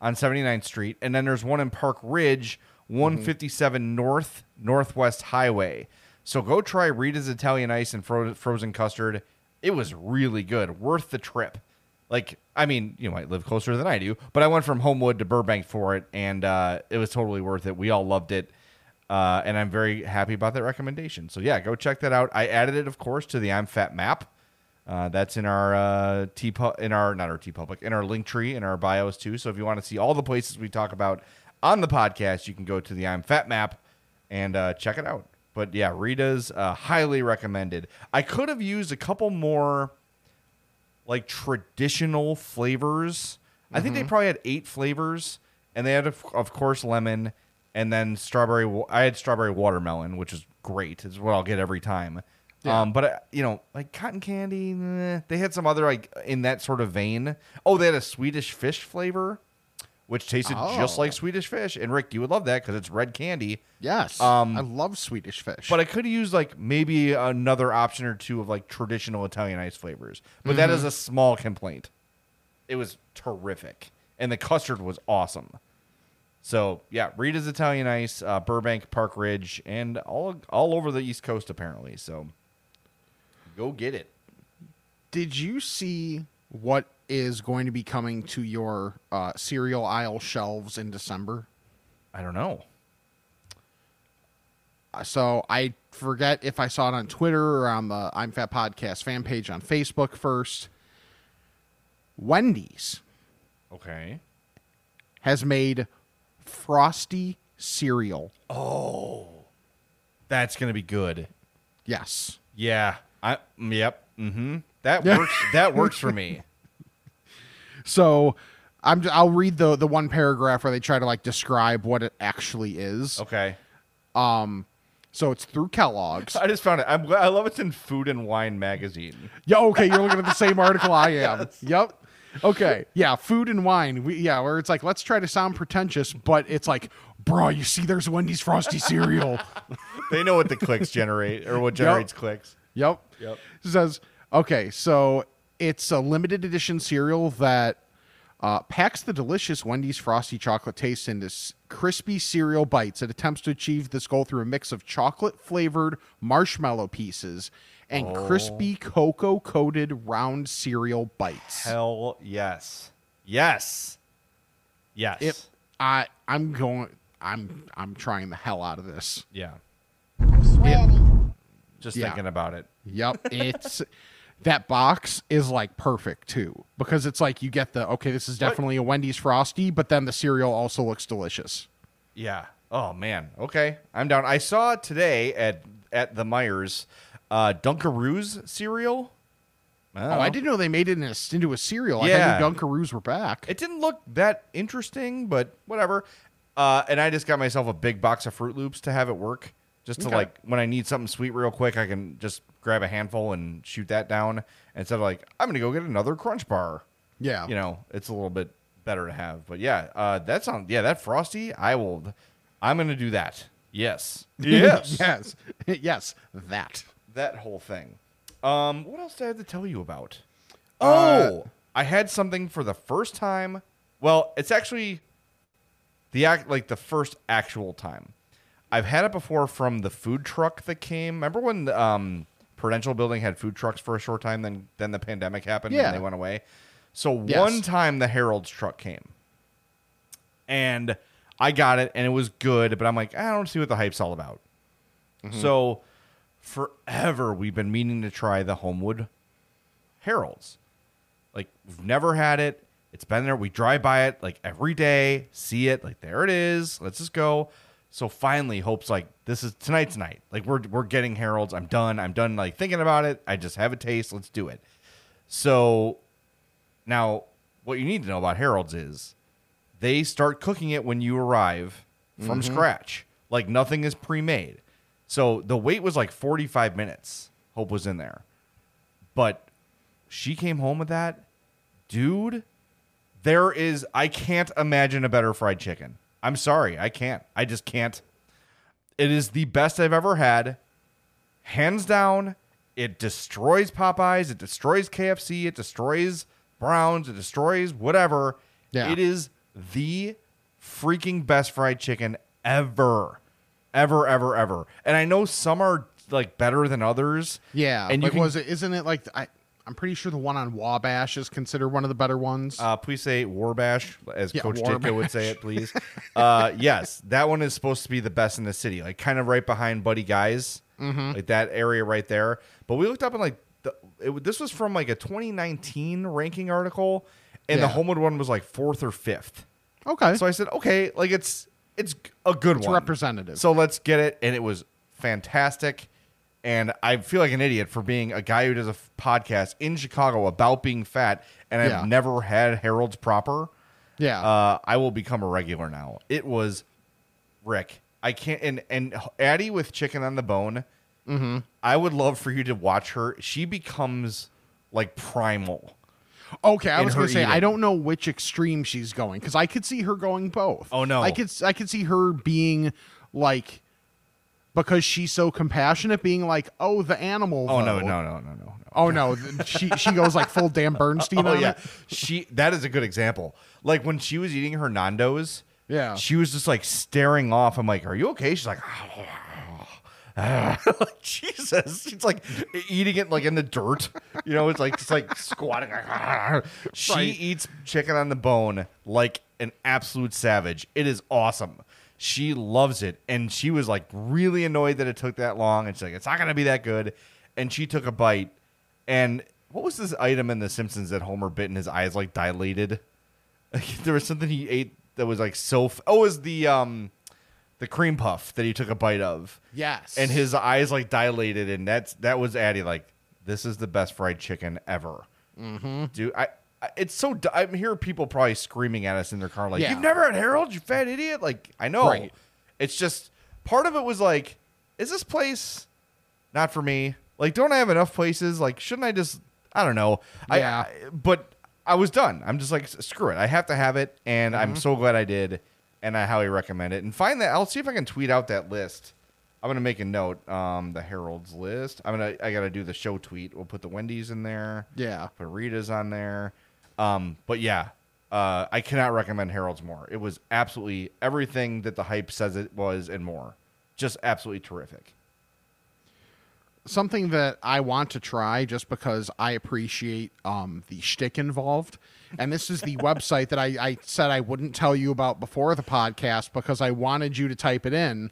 Speaker 2: on 79th Street. And then there's one in Park Ridge, 157 North Northwest Highway. So go try Rita's Italian Ice and fro- frozen custard. It was really good, worth the trip. Like, I mean, you might live closer than I do, but I went from Homewood to Burbank for it, and uh, it was totally worth it. We all loved it, uh, and I'm very happy about that recommendation. So yeah, go check that out. I added it, of course, to the I'm Fat map. Uh, that's in our uh, T in our not our TeePublic in our link tree in our bios too. So if you want to see all the places we talk about on the podcast, you can go to the I'm Fat map and uh, check it out. But yeah, Rita's uh, highly recommended. I could have used a couple more like traditional flavors. I think they probably had eight flavors, and they had of, of course lemon, and then strawberry. I had strawberry watermelon, which is great. It's what I'll get every time. Um, but uh, you know, like cotton candy, they had some other like in that sort of vein. Oh, they had a Swedish fish flavor, which tasted just
Speaker 1: Oh.
Speaker 2: like Swedish fish. And Rick, you would love that because it's red candy.
Speaker 1: Yes.
Speaker 2: Um,
Speaker 1: I love Swedish fish.
Speaker 2: But I could used like maybe another option or two of like traditional Italian ice flavors. But that is a small complaint. It was terrific, and the custard was awesome. So yeah, Rita's Italian Ice, uh, Burbank, Park Ridge, and all all over the East Coast apparently. So go get it.
Speaker 1: Did you see what is going to be coming to your uh, cereal aisle shelves in December?
Speaker 2: I don't know.
Speaker 1: Uh, So I forget if I saw it on Twitter or on the I'm Fat Podcast fan page on Facebook first. Wendy's
Speaker 2: Okay.
Speaker 1: has made frosty cereal. Oh.
Speaker 2: That's gonna be good.
Speaker 1: Yes.
Speaker 2: Yeah. I. mm, Yep. Mm-hmm. That works. that works for me.
Speaker 1: So I'm I'll read the the one paragraph where they try to like describe what it actually is.
Speaker 2: Okay. Um.
Speaker 1: So it's through Kellogg's.
Speaker 2: I just found it. I'm, I love it's in Food and Wine magazine.
Speaker 1: Yeah, okay, you're looking at the same article I am. Yep. Okay. Yeah, food and wine. We, yeah, where it's like, let's try to sound pretentious, but it's like, bro, you see, there's Wendy's Frosty cereal.
Speaker 2: They know what the clicks generate or what generates clicks.
Speaker 1: yep.
Speaker 2: Yep.
Speaker 1: It says, okay, so it's a limited edition cereal that uh, packs the delicious Wendy's Frosty chocolate taste into s- crispy cereal bites. It attempts to achieve this goal through a mix of chocolate flavored marshmallow pieces and crispy cocoa coated round cereal bites.
Speaker 2: Hell yes. Yes. Yes.
Speaker 1: It, I I'm going I'm I'm trying the hell out of this.
Speaker 2: yeah. Just
Speaker 1: Yeah.
Speaker 2: thinking about it.
Speaker 1: Yep, it's that box is like perfect too because it's like you get the okay, this is definitely a Wendy's Frosty, but then the cereal also looks delicious.
Speaker 2: Yeah. Oh man. Okay. I'm down. I saw today at at the Meijers uh Dunkaroos cereal.
Speaker 1: Oh, I didn't know they made it in a, into a cereal.
Speaker 2: Yeah.
Speaker 1: I think Dunkaroos were back.
Speaker 2: It didn't look that interesting, but whatever. Uh, and I just got myself a big box of Froot Loops to have at work, Just to
Speaker 1: Okay.
Speaker 2: like when I need something sweet real quick, I can just grab a handful and shoot that down instead of like I'm gonna go get another crunch bar.
Speaker 1: Yeah.
Speaker 2: You know, it's a little bit better to have. But yeah, uh that sounds yeah, that frosty, I will I'm gonna do that. Yes. Yes.
Speaker 1: yes. yes. That.
Speaker 2: that whole thing. Um, what else did I have to tell you about?
Speaker 1: Uh,
Speaker 2: Oh, I had something for the first time. Well, it's actually the act like the first actual time. I've had it before from the food truck that came. Remember when the, um, Prudential Building had food trucks for a short time, then then the pandemic happened
Speaker 1: Yeah.
Speaker 2: and they went away. So
Speaker 1: Yes.
Speaker 2: one time the Harold's truck came, and I got it and it was good, but I'm like, I don't see what the hype's all about. So forever we've been meaning to try the Homewood Harold's. Like we've never had it. It's been there. We drive by it like every day, see it, like there it is. Let's just go. So finally, Hope's like, this is tonight's night. Like we're we're getting Harold's. I'm done. I'm done like thinking about it. I just have a taste. Let's do it. So now what you need to know about Harold's is they start cooking it when you arrive from mm-hmm. scratch. Like nothing is pre-made. So the wait was like 45 minutes. Hope was in there. But she came home with that. Dude, there is I can't imagine a better fried chicken. I'm sorry, I can't. I just can't. It is the best I've ever had. Hands down, it destroys Popeyes, it destroys KFC, it destroys Browns, it destroys whatever.
Speaker 1: Yeah.
Speaker 2: It is the freaking best fried chicken ever. Ever, ever, ever. And I know some are like better than others.
Speaker 1: Yeah.
Speaker 2: And you
Speaker 1: like,
Speaker 2: can,
Speaker 1: was it? Isn't it like I? I'm pretty sure the one on Wabash is considered one of the better ones.
Speaker 2: Uh, please say Warbash, as
Speaker 1: Yeah,
Speaker 2: Coach Ditka would say it, please. uh, yes, that one is supposed to be the best in the city, like kind of right behind Buddy Guys,
Speaker 1: Mm-hmm.
Speaker 2: like that area right there. But we looked up and like the, it, this was from like a 2019 ranking article, and the Homewood one was like fourth or fifth.
Speaker 1: okay.
Speaker 2: So I said, okay, like it's it's a good
Speaker 1: It's
Speaker 2: one,
Speaker 1: representative.
Speaker 2: So let's get it, and it was fantastic. And I feel like an idiot for being a guy who does a f- podcast in Chicago about being fat, and I've
Speaker 1: Yeah.
Speaker 2: never had Harold's proper.
Speaker 1: yeah.
Speaker 2: Uh, I will become a regular now. It was Rick. I can't and and Addie with chicken on the bone.
Speaker 1: Mm-hmm.
Speaker 2: I would love for you to watch her. She becomes like primal.
Speaker 1: Okay, I
Speaker 2: in
Speaker 1: was
Speaker 2: her
Speaker 1: gonna say I
Speaker 2: eating.
Speaker 1: don't know which extreme she's going because I could see her going both.
Speaker 2: Oh, no.
Speaker 1: I could I could see her being like because she's so compassionate, being like, oh, the animal.
Speaker 2: Oh no no no no no no.
Speaker 1: Oh no, she she goes like full Dan oh, Bernstein.
Speaker 2: Oh yeah, she. That is a good example. Like when she was eating her Nando's.
Speaker 1: Yeah.
Speaker 2: She was just like staring off. I'm like, "Are you okay?" She's like, ah, ah, ah. like, Jesus. She's like eating it like in the dirt. You know, it's like it's like squatting. she eats chicken on the bone like an absolute savage. It is awesome. She loves it, and she was like really annoyed that it took that long. And she's like, "It's not gonna be that good." And she took a bite, and what was this item in The Simpsons that Homer bit and his eyes like dilated? there was something he ate that was like so. F- oh, it was the um, the cream puff that he took a bite of,
Speaker 1: Yes.
Speaker 2: and his eyes like dilated, and that's that was Addie like, this is the best fried chicken ever, mm-hmm. dude. I it's so. I'm hearing people probably screaming at us in their car like,
Speaker 1: Yeah.
Speaker 2: you've never had Harold, you fat idiot. Like I know,
Speaker 1: Right.
Speaker 2: it's just part of it was like, is this place not for me? Like, don't I have enough places? Like, shouldn't I just? I don't know. I-
Speaker 1: Yeah.
Speaker 2: I, but I was done. I'm just like, screw it. I have to have it, and I'm
Speaker 1: Mm-hmm.
Speaker 2: so glad I did, and I highly recommend it. And find that. I'll see if I can tweet out that list. I'm gonna make a note. Um, the Harold's list. I'm gonna. I gotta do the show tweet. We'll put the Wendy's in there.
Speaker 1: Yeah.
Speaker 2: Put Rita's on there. Um, but yeah, uh, I cannot recommend Harold's more. It was absolutely everything that the hype says it was and more. Just absolutely terrific.
Speaker 1: something that I want to try just because I appreciate um, the shtick involved. And this is the website that I, I said I wouldn't tell you about before the podcast because I wanted you to type it in.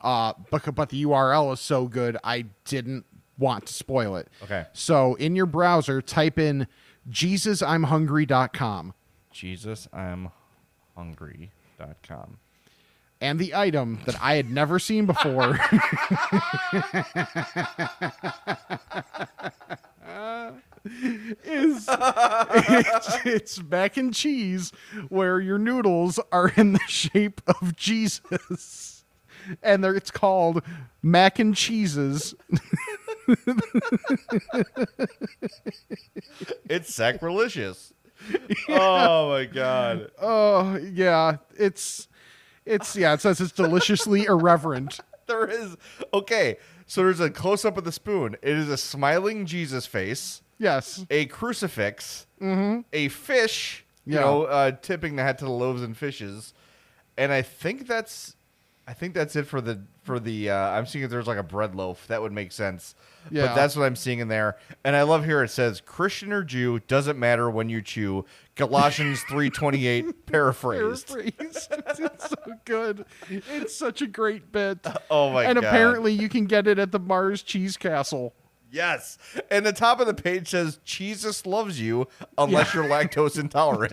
Speaker 1: Uh, but, but the URL is so good, I didn't want to spoil it.
Speaker 2: Okay.
Speaker 1: So in your browser, type in JesusI'mHungry.com.
Speaker 2: Jesus, I'm hungry.com.
Speaker 1: And the item that I had never seen before is it's, it's mac and cheese where your noodles are in the shape of Jesus. and it's called mac and cheeses.
Speaker 2: It's sacrilegious. oh my god.
Speaker 1: Oh yeah, it's it's yeah. It says it's deliciously irreverent.
Speaker 2: There is okay. So there's a close up of the spoon. It is a smiling Jesus face,
Speaker 1: Yes.
Speaker 2: a crucifix, a fish, you
Speaker 1: Yeah.
Speaker 2: know, uh, tipping the hat to the loaves and fishes, and I think that's, I think that's it for the for the. Uh, I'm seeing if there's like a bread loaf that would make sense.
Speaker 1: Yeah.
Speaker 2: But that's what I'm seeing in there, and I love here it says Christian or Jew doesn't matter when you chew. Galatians 3:28 paraphrased.
Speaker 1: Paraphrase. it's so good. It's such a great bit.
Speaker 2: Oh my god.
Speaker 1: and
Speaker 2: god!
Speaker 1: apparently you can get it at the Mars Cheese Castle.
Speaker 2: Yes. And the top of the page says Jesus loves you unless you're lactose intolerant.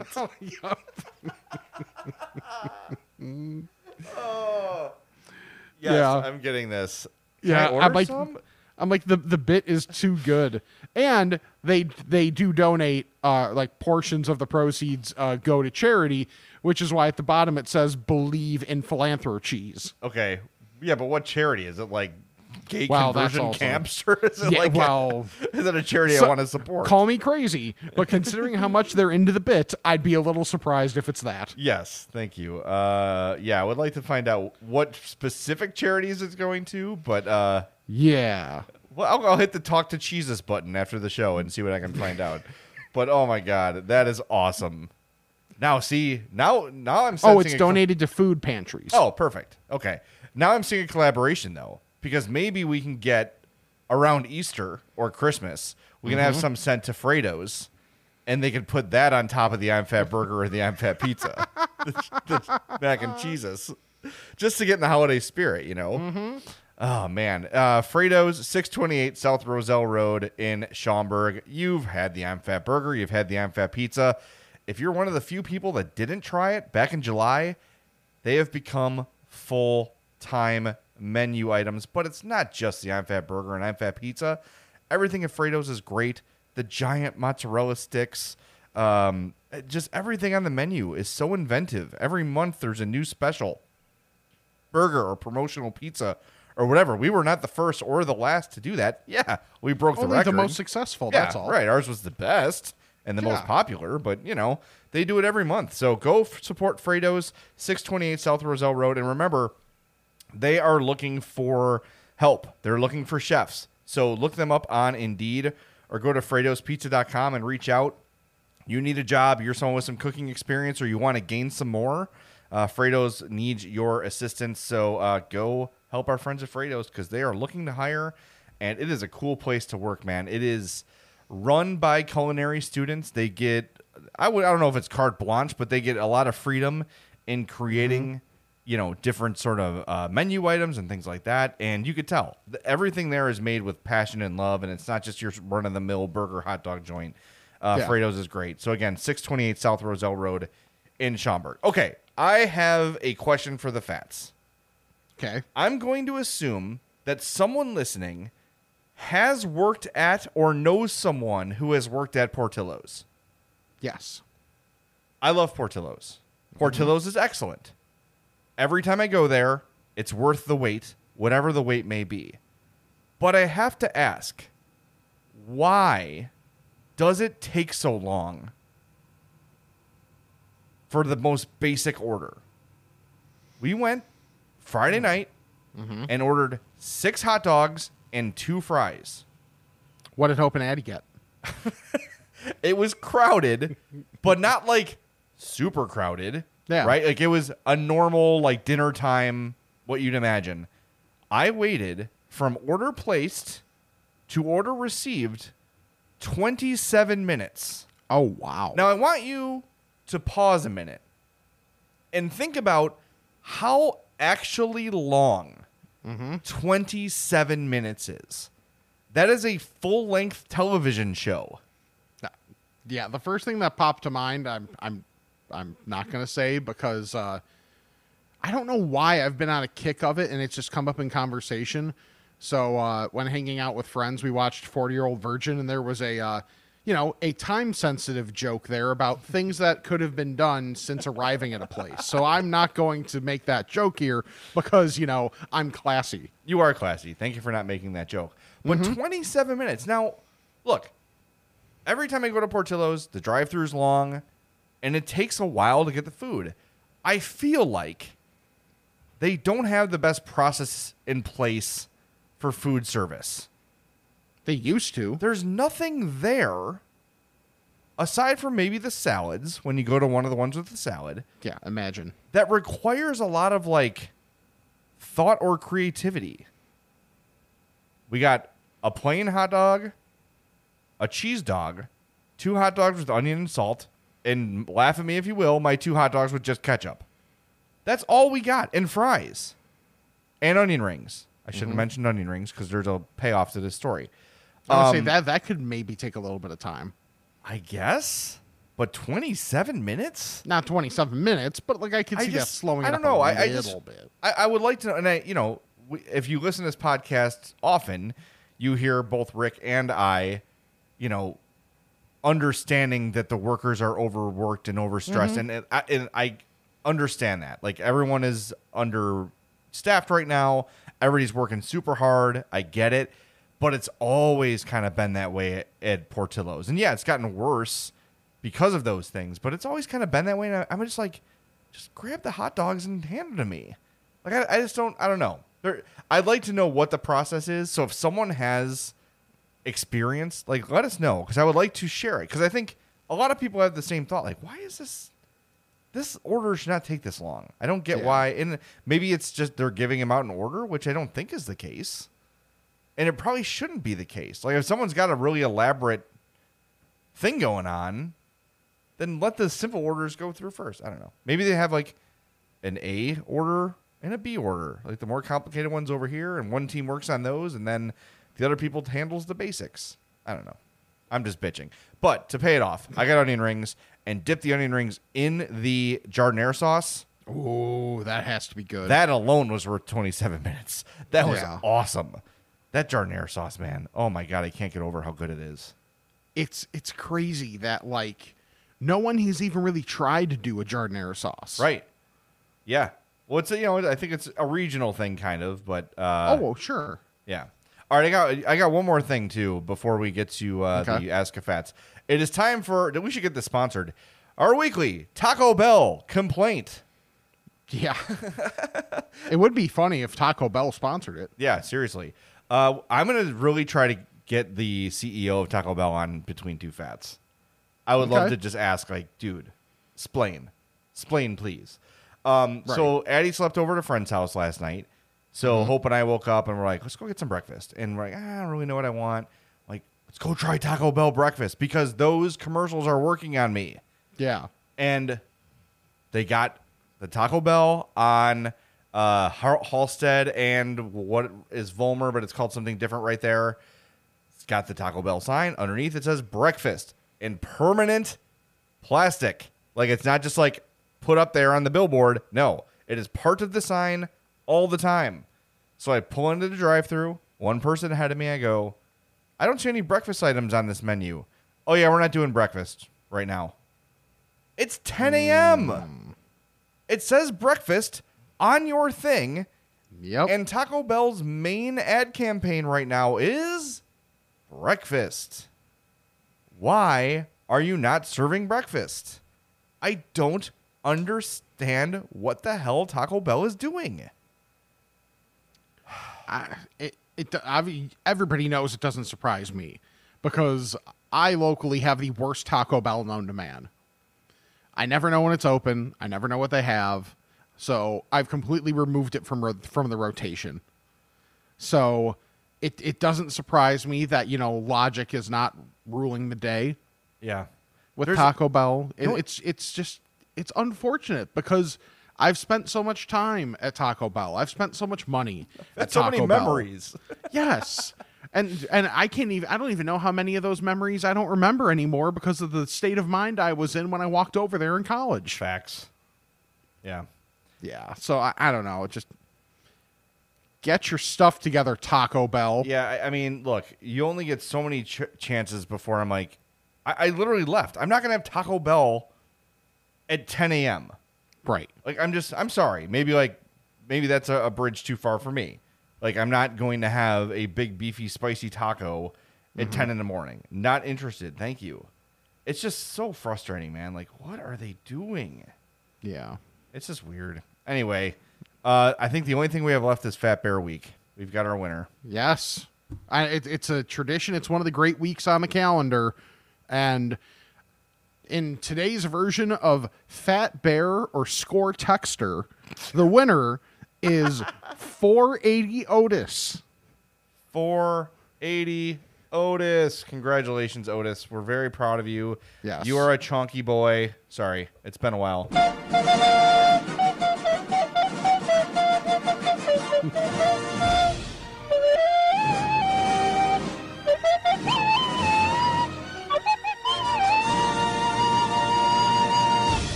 Speaker 1: Oh.
Speaker 2: Yes,
Speaker 1: Yeah.
Speaker 2: I'm getting this. Can
Speaker 1: Yeah,
Speaker 2: I
Speaker 1: I'm like,
Speaker 2: some?
Speaker 1: I'm like the the bit is too good, and they they do donate uh like portions of the proceeds uh go to charity, which is why at the bottom it says believe in philanthropies.
Speaker 2: Okay. Yeah, but what charity is it? Like gay
Speaker 1: that's
Speaker 2: conversion
Speaker 1: also-
Speaker 2: camps, or is it
Speaker 1: Yeah,
Speaker 2: like
Speaker 1: well,
Speaker 2: is it a charity I want to support?
Speaker 1: Call me crazy, but considering how much they're into the bit, I'd be a little surprised if it's that.
Speaker 2: yes, thank you. Uh, yeah, I would like to find out what specific charities it's going to, but uh,
Speaker 1: Yeah.
Speaker 2: well, I'll, I'll hit the talk to Jesus button after the show and see what I can find out. But oh my god, that is awesome. Now, see, now now I'm sensing
Speaker 1: Oh, it's
Speaker 2: a-
Speaker 1: donated to food pantries.
Speaker 2: Oh, perfect. Okay. Now I'm seeing a collaboration though, because maybe we can get around Easter or Christmas, we can have
Speaker 1: Mm-hmm.
Speaker 2: some sent to Frato's, and they could put that on top of the I'm Fat Burger or the I'm Fat Pizza, the, the mac and cheeses, just to get in the holiday spirit, you know.
Speaker 1: Mm-hmm.
Speaker 2: Oh man, uh, Frato's 628 South Roselle Road in Schaumburg. You've had the I'm Fat Burger, you've had the I'm Fat Pizza. If you're one of the few people that didn't try it back in July, they have become full time menu items, but it's not just the I'm Fat Burger and I'm Fat Pizza. Everything at Frato's is great. The giant mozzarella sticks, um, just everything on the menu is so inventive. Every month there's a new special burger or promotional pizza or whatever. We were not the first or the last to do that. Yeah, we broke the
Speaker 1: Only
Speaker 2: record.
Speaker 1: the most successful.
Speaker 2: Yeah,
Speaker 1: that's all.
Speaker 2: right. Ours was the best and the most popular, but you know they do it every month. So go support Frato's 628 South Roselle Road, and remember they are looking for help. They're looking for chefs. So look them up on Indeed or go to Frato'sPizza.com and reach out. You need a job, you're someone with some cooking experience, or you want to gain some more. Uh, Frato's needs your assistance. So uh, go help our friends at Frato's because they are looking to hire, and it is a cool place to work, man. It is run by culinary students. They get, I would, I don't know if it's carte blanche, but they get a lot of freedom in creating you know different sort of uh, menu items and things like that and you could tell everything there is made with passion and love and it's not just your run-of-the-mill burger hot dog joint uh,
Speaker 1: Yeah.
Speaker 2: frato's is great so again 628 south roselle road in schaumburg okay i have a question for the fats
Speaker 1: Okay.
Speaker 2: i'm going to assume that someone listening has worked at or knows someone who has worked at portillo's
Speaker 1: Yes.
Speaker 2: I love Portillo's. Portillo's is excellent. Every time I go there, it's worth the wait, whatever the wait may be. But I have to ask, why does it take so long for the most basic order? We went Friday night mm-hmm. and ordered six hot dogs and two fries.
Speaker 1: What did Hope and Addie get?
Speaker 2: it was crowded, but not like super crowded.
Speaker 1: Yeah.
Speaker 2: Right? Like it was a normal like dinner time, what you'd imagine. I waited from order placed to order received 27 minutes.
Speaker 1: Oh wow.
Speaker 2: Now I want you to pause a minute and think about how actually long mm-hmm. 27 minutes is. That is a full length television show.
Speaker 1: yeah, the first thing that popped to mind, I'm I'm I'm not gonna say because uh, I don't know why I've been on a kick of it and it's just come up in conversation. So uh, when hanging out with friends, we watched Forty Year Old Virgin, and there was a uh, you know, a time sensitive joke there about things that could have been done since arriving at a place. So I'm not going to make that joke here because, you know, I'm classy.
Speaker 2: You are classy. Thank you for not making that joke. But 27 minutes. Now, look, every time I go to Portillo's, the drive through is long and it takes a while to get the food. I feel like they don't have the best process in place for food service.
Speaker 1: They used to.
Speaker 2: There's nothing there aside from maybe the salads when you go to one of the ones with the salad
Speaker 1: Yeah, imagine.
Speaker 2: that requires a lot of like thought or creativity. We got a plain hot dog, a cheese dog, two hot dogs with onion and salt, and laugh at me if you will, my two hot dogs with just ketchup. That's all we got, and fries, and onion rings. I shouldn't mention onion rings because there's a payoff to this story.
Speaker 1: I would say
Speaker 2: Um,
Speaker 1: that that could maybe take a little bit of time.
Speaker 2: I guess, but 27 minutes.
Speaker 1: Not 27 minutes, but like I could
Speaker 2: I
Speaker 1: see
Speaker 2: just-
Speaker 1: that slowing
Speaker 2: I don't know.
Speaker 1: a
Speaker 2: I, I
Speaker 1: little
Speaker 2: just,
Speaker 1: bit.
Speaker 2: I, I would like to know, and I, you know, we, if you listen to this podcast often, you hear both Rick and I, you know, understanding that the workers are overworked and overstressed,
Speaker 1: Mm-hmm.
Speaker 2: and, and, I, and I understand that. Like everyone is understaffed right now. Everybody's working super hard. I get it, but it's always kind of been that way at, at Portillo's, and yeah, it's gotten worse because of those things. But it's always kind of been that way. And I, I'm just like, just grab the hot dogs and hand them to me. Like I, I just don't. I don't know. There, I'd like to know what the process is. So if someone has experience, like let us know because I would like to share it. Because I think a lot of people have the same thought. Like, why is this? This order should not take this long. I don't get
Speaker 1: Yeah.
Speaker 2: why. And maybe it's just they're giving them out an order, which I don't think is the case. And it probably shouldn't be the case. Like if someone's got a really elaborate thing going on, then let the simple orders go through first. I don't know. Maybe they have like an A order and a B order. Like the more complicated ones over here, and one team works on those, and then the other people handles the basics. I don't know. I'm just bitching. But to pay it off, I got onion rings and dip the onion rings in the giardiniera sauce.
Speaker 1: Ooh, that has to be good.
Speaker 2: That alone was worth 27 minutes. That was
Speaker 1: Yeah.
Speaker 2: awesome. That giardiniera sauce, man. Oh my god, I can't get over how good it is.
Speaker 1: it's it's crazy that like no one has even really tried to do a giardiniera sauce.
Speaker 2: Right. Yeah. Well, it's a, you know I think it's a regional thing, kind of, but uh,
Speaker 1: oh, well, sure.
Speaker 2: Yeah. All right, I got I got one more thing too before we get to uh,
Speaker 1: Okay.
Speaker 2: the Ask a Fats. It is time for we should get this sponsored. Our weekly Taco Bell complaint.
Speaker 1: Yeah. it would be funny if Taco Bell sponsored it.
Speaker 2: Yeah, seriously. Uh, I'm gonna really try to get the CEO of Taco Bell on between two fats. I would love to just ask, like, dude, explain, explain, please. Um, So Addie slept over at a friend's house last night. So Hope and I woke up and we're like, let's go get some breakfast. And we're like, "Ah, I don't really know what I want. Like, let's go try Taco Bell breakfast because those commercials are working on me.
Speaker 1: Yeah.
Speaker 2: And they got the Taco Bell on uh, Hal- Halsted and what is Vollmer, but it's called something different right there. It's got the Taco Bell sign underneath. It says breakfast in permanent plastic. Like it's not just like put up there on the billboard. No, it is part of the sign all the time. So I pull into the drive-through. One person ahead of me. I go, I don't see any breakfast items on this menu. Oh yeah, we're not doing breakfast right now. It's 10 a.m. Hmm. It says breakfast on your thing,
Speaker 1: Yep.
Speaker 2: and Taco Bell's main ad campaign right now is breakfast. Why are you not serving breakfast? I don't understand what the hell Taco Bell is doing.
Speaker 1: I, it, it, I, everybody knows it doesn't surprise me because I locally have the worst Taco Bell known to man. I never know when it's open. I never know what they have. So I've completely removed it from from the rotation. So it it doesn't surprise me that you know logic is not ruling the day
Speaker 2: Yeah.
Speaker 1: with
Speaker 2: There's-
Speaker 1: Taco Bell. It,
Speaker 2: No, it-
Speaker 1: it's it's just it's unfortunate because I've spent so much time at Taco Bell. I've spent so much money at
Speaker 2: That's so
Speaker 1: Taco
Speaker 2: many
Speaker 1: Bell.
Speaker 2: memories.
Speaker 1: Yes. And and I can't even I don't even know how many of those memories I don't remember anymore because of the state of mind I was in when I walked over there in college.
Speaker 2: Facts. Yeah.
Speaker 1: Yeah. So I, I don't know. Just get your stuff together, Taco Bell.
Speaker 2: Yeah, I, I mean, look, you only get so many ch- chances before I'm like, I, I literally left. I'm not gonna have Taco Bell at 10 a.m.
Speaker 1: Right.
Speaker 2: Like I'm just I'm sorry. Maybe like maybe that's a, a bridge too far for me. Like I'm not going to have a big beefy spicy taco at 10 in the morning. Not interested. Thank you. It's just so frustrating, man. Like what are they doing?
Speaker 1: Yeah.
Speaker 2: It's just weird. Anyway, uh, I think the only thing we have left is Fat Bear Week. We've got our winner.
Speaker 1: Yes. I, it, it's a tradition. It's one of the great weeks on the calendar. And in today's version of Fat Bear or Score Texter, the winner is 480 Otis.
Speaker 2: 480 Otis. Congratulations, Otis. We're very proud of you.
Speaker 1: Yes.
Speaker 2: You are a chunky boy. Sorry, it's been a while.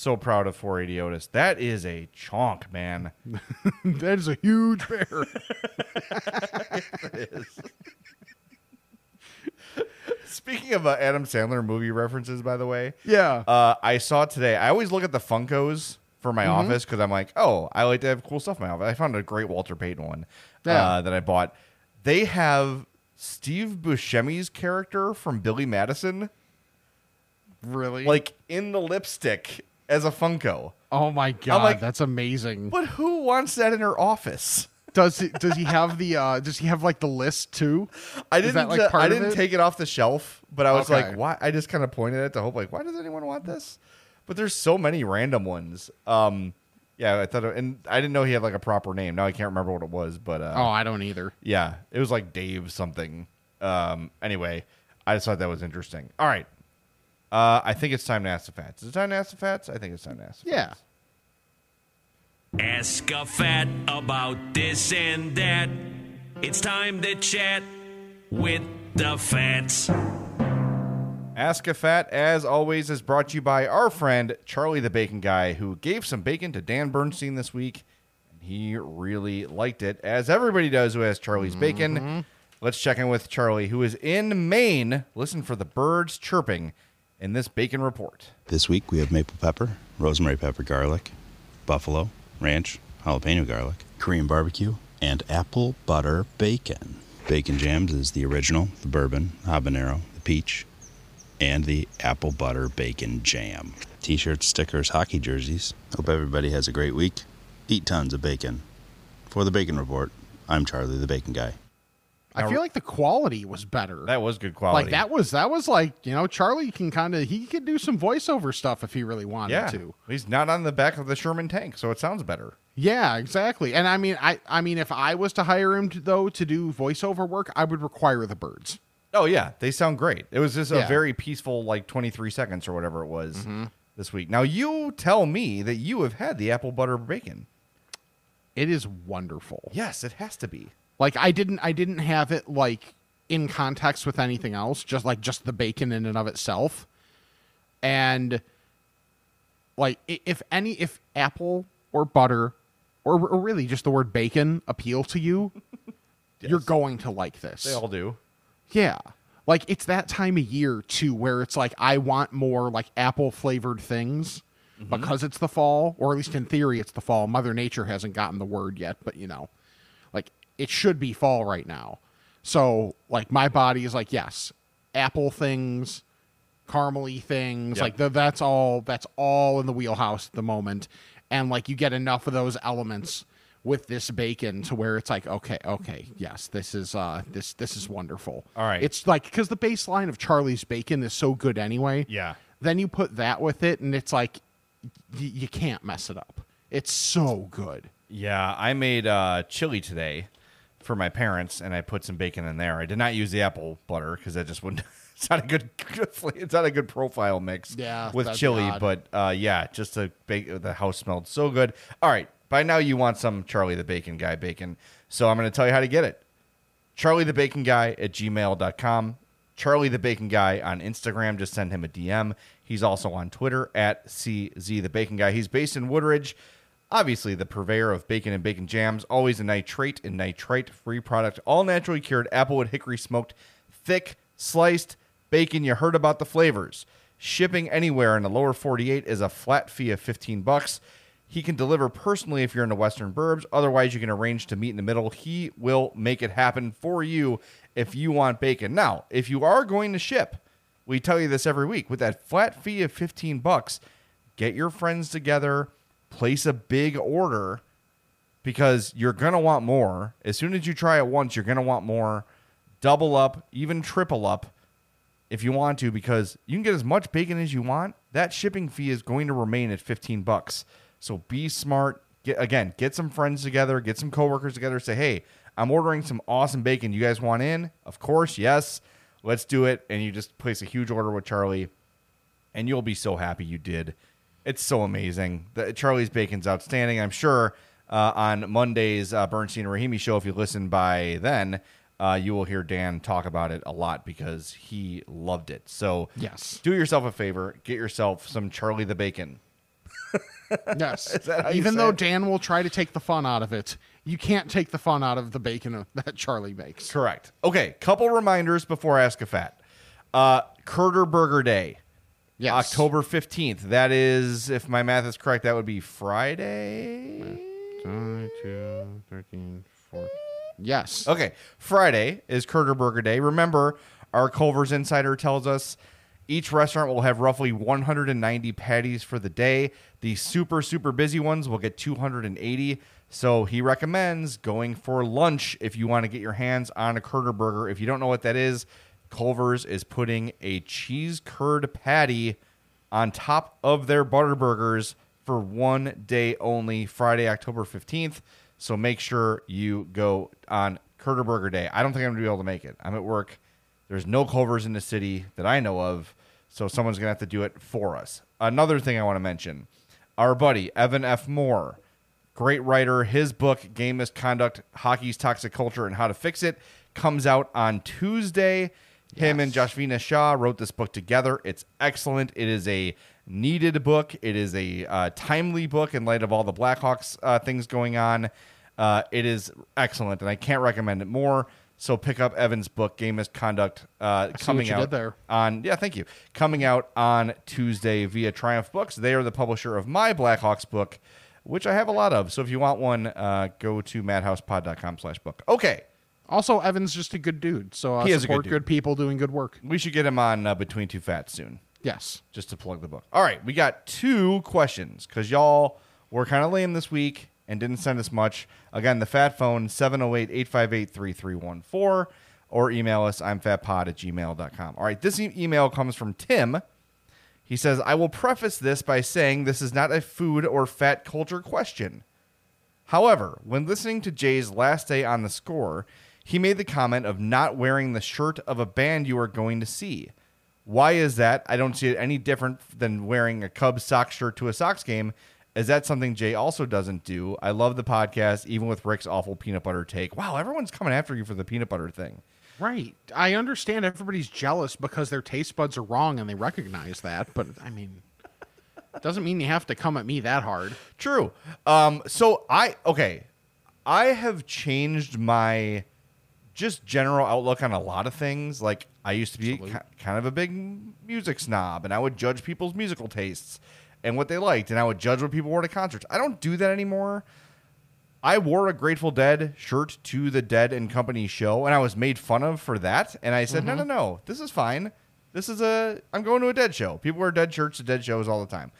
Speaker 2: So proud of 480 Otis. That is a chonk, man.
Speaker 1: that is a huge bear. it is.
Speaker 2: Speaking of uh, Adam Sandler movie references, by the way,
Speaker 1: yeah.
Speaker 2: uh, I saw today. I always look at the Funkos for my office because I'm like, oh, I like to have cool stuff in my office. I found a great Walter Payton one
Speaker 1: Yeah.
Speaker 2: uh, that I bought. They have Steve Buscemi's character from Billy Madison,
Speaker 1: really?
Speaker 2: like in the lipstick as a Funko.
Speaker 1: oh my god,
Speaker 2: like-
Speaker 1: that's amazing.
Speaker 2: But who wants that in her office?
Speaker 1: Does it, does he have the uh does he have like the list too?
Speaker 2: I didn't.
Speaker 1: like,
Speaker 2: uh, I didn't
Speaker 1: it?
Speaker 2: take it off the shelf, but I was
Speaker 1: Okay.
Speaker 2: like, why? I just kind of pointed at it to hope, like, why does anyone want this? But there's so many random ones. Um, yeah, I thought, and I didn't know he had like a proper name. Now I can't remember what it was, but uh,
Speaker 1: Oh, I don't either.
Speaker 2: yeah, it was like Dave something. Um, anyway, I just thought that was interesting. All right, uh, I think it's time to ask the fats. Is it time to ask the fats? I think it's time to ask. The
Speaker 1: Yeah.
Speaker 2: Fats.
Speaker 3: Ask a fat about this and that. It's time to chat with the fats.
Speaker 2: Ask a Fat, as always, is brought to you by our friend Charlie the Bacon Guy, who gave some bacon to Dan Bernstein this week. And he really liked it, as everybody does who has Charlie's bacon. Let's check in with Charlie, who is in Maine. Listen for the birds chirping in this bacon report.
Speaker 4: This week we have maple pepper, rosemary pepper garlic, buffalo, ranch, jalapeno garlic, Korean barbecue, and apple butter bacon. Bacon jams is the original, the bourbon, habanero, the peach, and the apple butter bacon jam. T shirts, stickers, hockey jerseys. Hope everybody has a great week. Eat tons of bacon. For the Bacon Report, I'm Charlie the Bacon Guy.
Speaker 1: I feel like the quality was better.
Speaker 2: That was good quality.
Speaker 1: like that was that was like, you know, Charlie can kind of he could do some voiceover stuff if he really wanted
Speaker 2: yeah.
Speaker 1: to.
Speaker 2: He's not on the back of the Sherman tank, so it sounds better.
Speaker 1: Yeah, exactly. And I mean, I I mean, if I was to hire him to, though to do voiceover work, I would require the birds.
Speaker 2: Oh yeah, they sound great. It was just a
Speaker 1: Yeah.
Speaker 2: very peaceful, like twenty three seconds or whatever it was mm-hmm. this week. Now you tell me that you have had the apple butter bacon.
Speaker 1: It is wonderful.
Speaker 2: Yes, it has to be.
Speaker 1: Like I didn't I didn't have it like in context with anything else, just like just the bacon in and of itself. And like if any if apple or butter or, or really just the word bacon appeal to you, you're going to like this.
Speaker 2: They all do.
Speaker 1: Yeah. Like it's that time of year too where it's like I want more like apple flavored things mm-hmm. because it's the fall, or at least in theory it's the fall. Mother Nature hasn't gotten the word yet, but you know, it should be fall right now. So like my body is like, yes, apple things, caramely things,
Speaker 2: Yep.
Speaker 1: like the, that's all that's all in the wheelhouse at the moment. And like you get enough of those elements with this bacon to where it's like, okay, okay, yes, this is uh this this is wonderful.
Speaker 2: All right.
Speaker 1: It's like because the baseline of Charlie's bacon is so good anyway.
Speaker 2: Yeah.
Speaker 1: Then you put that with it, and it's like y- you can't mess it up. It's so good.
Speaker 2: Yeah, I made uh, chili today for my parents, and I put some bacon in there. I did not use the apple butter because that just wouldn't. It's not a good. It's not a good profile mix.
Speaker 1: Yeah,
Speaker 2: with chili,
Speaker 1: odd.
Speaker 2: but uh, yeah, just to bake. The house smelled so good. All right, by now you want some Charlie the Bacon Guy bacon, so I'm going to tell you how to get it. Charlie the Bacon Guy at gmail.com. Charlie the Bacon Guy on Instagram. Just send him a DM. He's also on Twitter at CZ the Bacon Guy. He's based in Woodridge. Obviously, the purveyor of bacon and bacon jams, always a nitrate and nitrite free product, all naturally cured applewood hickory smoked, thick, sliced, Bacon, you heard about the flavors. Shipping anywhere in the lower 48 is a flat fee of 15 bucks. He can deliver personally if you're in the Western Burbs. Otherwise, you can arrange to meet in the middle. He will make it happen for you if you want bacon. Now, if you are going to ship, we tell you this every week with that flat fee of 15 bucks, get your friends together, place a big order because you're going to want more. As soon as you try it once, you're going to want more. Double up, even triple up if you want to because you can get as much bacon as you want. That shipping fee is going to remain at 15 bucks. So be smart. Get again, get some friends together, get some coworkers together, say, "Hey, I'm ordering some awesome bacon. You guys want in?" Of course, yes. Let's do it and you just place a huge order with Charlie and you'll be so happy you did. It's so amazing. The, Charlie's Bacon's outstanding. I'm sure uh, on Monday's uh, Bernstein and Rahimi show, if you listen by then, uh, you will hear Dan talk about it a lot because he loved it. So
Speaker 1: Yes.
Speaker 2: do yourself a favor, get yourself some Charlie the Bacon.
Speaker 1: Yes. Even though
Speaker 2: it?
Speaker 1: Dan will try to take the fun out of it, you can't take the fun out of the bacon that Charlie makes.
Speaker 2: Correct. Okay, couple reminders before Ask a Fat. Uh, CurderBurger Day,
Speaker 1: Yes.
Speaker 2: October 15th. That is, if my math is correct, that would be Friday.
Speaker 1: 22, 13, 14. Yes.
Speaker 2: Okay, Friday is CurderBurger Day. Remember, our Culver's Insider tells us each restaurant will have roughly 190 patties for the day. The super, super busy ones will get 280. So he recommends going for lunch if you want to get your hands on a CurderBurger. If you don't know what that is, Culver's is putting a cheese curd patty on top of their butter burgers for one day only, Friday, October 15th. So make sure you go on CurderBurger Day. I don't think I'm going to be able to make it. I'm at work. There's no Culver's in the city that I know of. So someone's going to have to do it for us. Another thing I want to mention our buddy, Evan F. Moore, great writer. His book, Game Misconduct Hockey's Toxic Culture and How to Fix It, comes out on Tuesday. Him and Jashvina Shah wrote this book together. It's excellent. It is a needed book. It is a uh, timely book in light of all the Blackhawks uh, things going on. Uh, it is excellent, and I can't recommend it more. So pick up Evan's book, Game Misconduct, uh, coming out
Speaker 1: there.
Speaker 2: on yeah, thank you. Coming out on Tuesday via Triumph Books. They are the publisher of my Blackhawks book, which I have a lot of. So if you want one, uh, go to madhousepod.com slash book. Okay.
Speaker 1: Also, Evan's just a good dude. So uh,
Speaker 2: He is a good
Speaker 1: support good people doing good work.
Speaker 2: We should get him on uh, Between Two Fats soon,
Speaker 1: Yes.
Speaker 2: just to plug the book. All right, we got two questions because y'all were kind of lame this week and didn't send us much. Again, the fat phone, 708 858 3314, or email us, I'm fatpod at gmail.com. All right, this e- email comes from Tim. He says, I will preface this by saying this is not a food or fat culture question. However, when listening to Jay's last day on the score, he made the comment of not wearing the shirt of a band you are going to see. Why is that? I don't see it any different than wearing a Cubs Sox shirt to a Sox game. Is that something Jay also doesn't do? I love the podcast, even with Rick's awful peanut butter take. Wow, everyone's coming after you for the peanut butter thing.
Speaker 1: Right. I understand everybody's jealous because their taste buds are wrong and they recognize that, but I mean, doesn't mean you have to come at me that hard.
Speaker 2: True. Um, so I okay, I have changed my just general outlook on a lot of things. Like I used to be ki- kind of a big music snob, and I would judge people's musical tastes and what they liked, and I would judge what people wore to concerts. I don't do that anymore. I wore a Grateful Dead shirt to the Dead and Company show, and I was made fun of for that. And I said, no, no, mm-hmm. no, this is fine. This is a I'm going to a Dead show. People wear Dead shirts to Dead shows all the time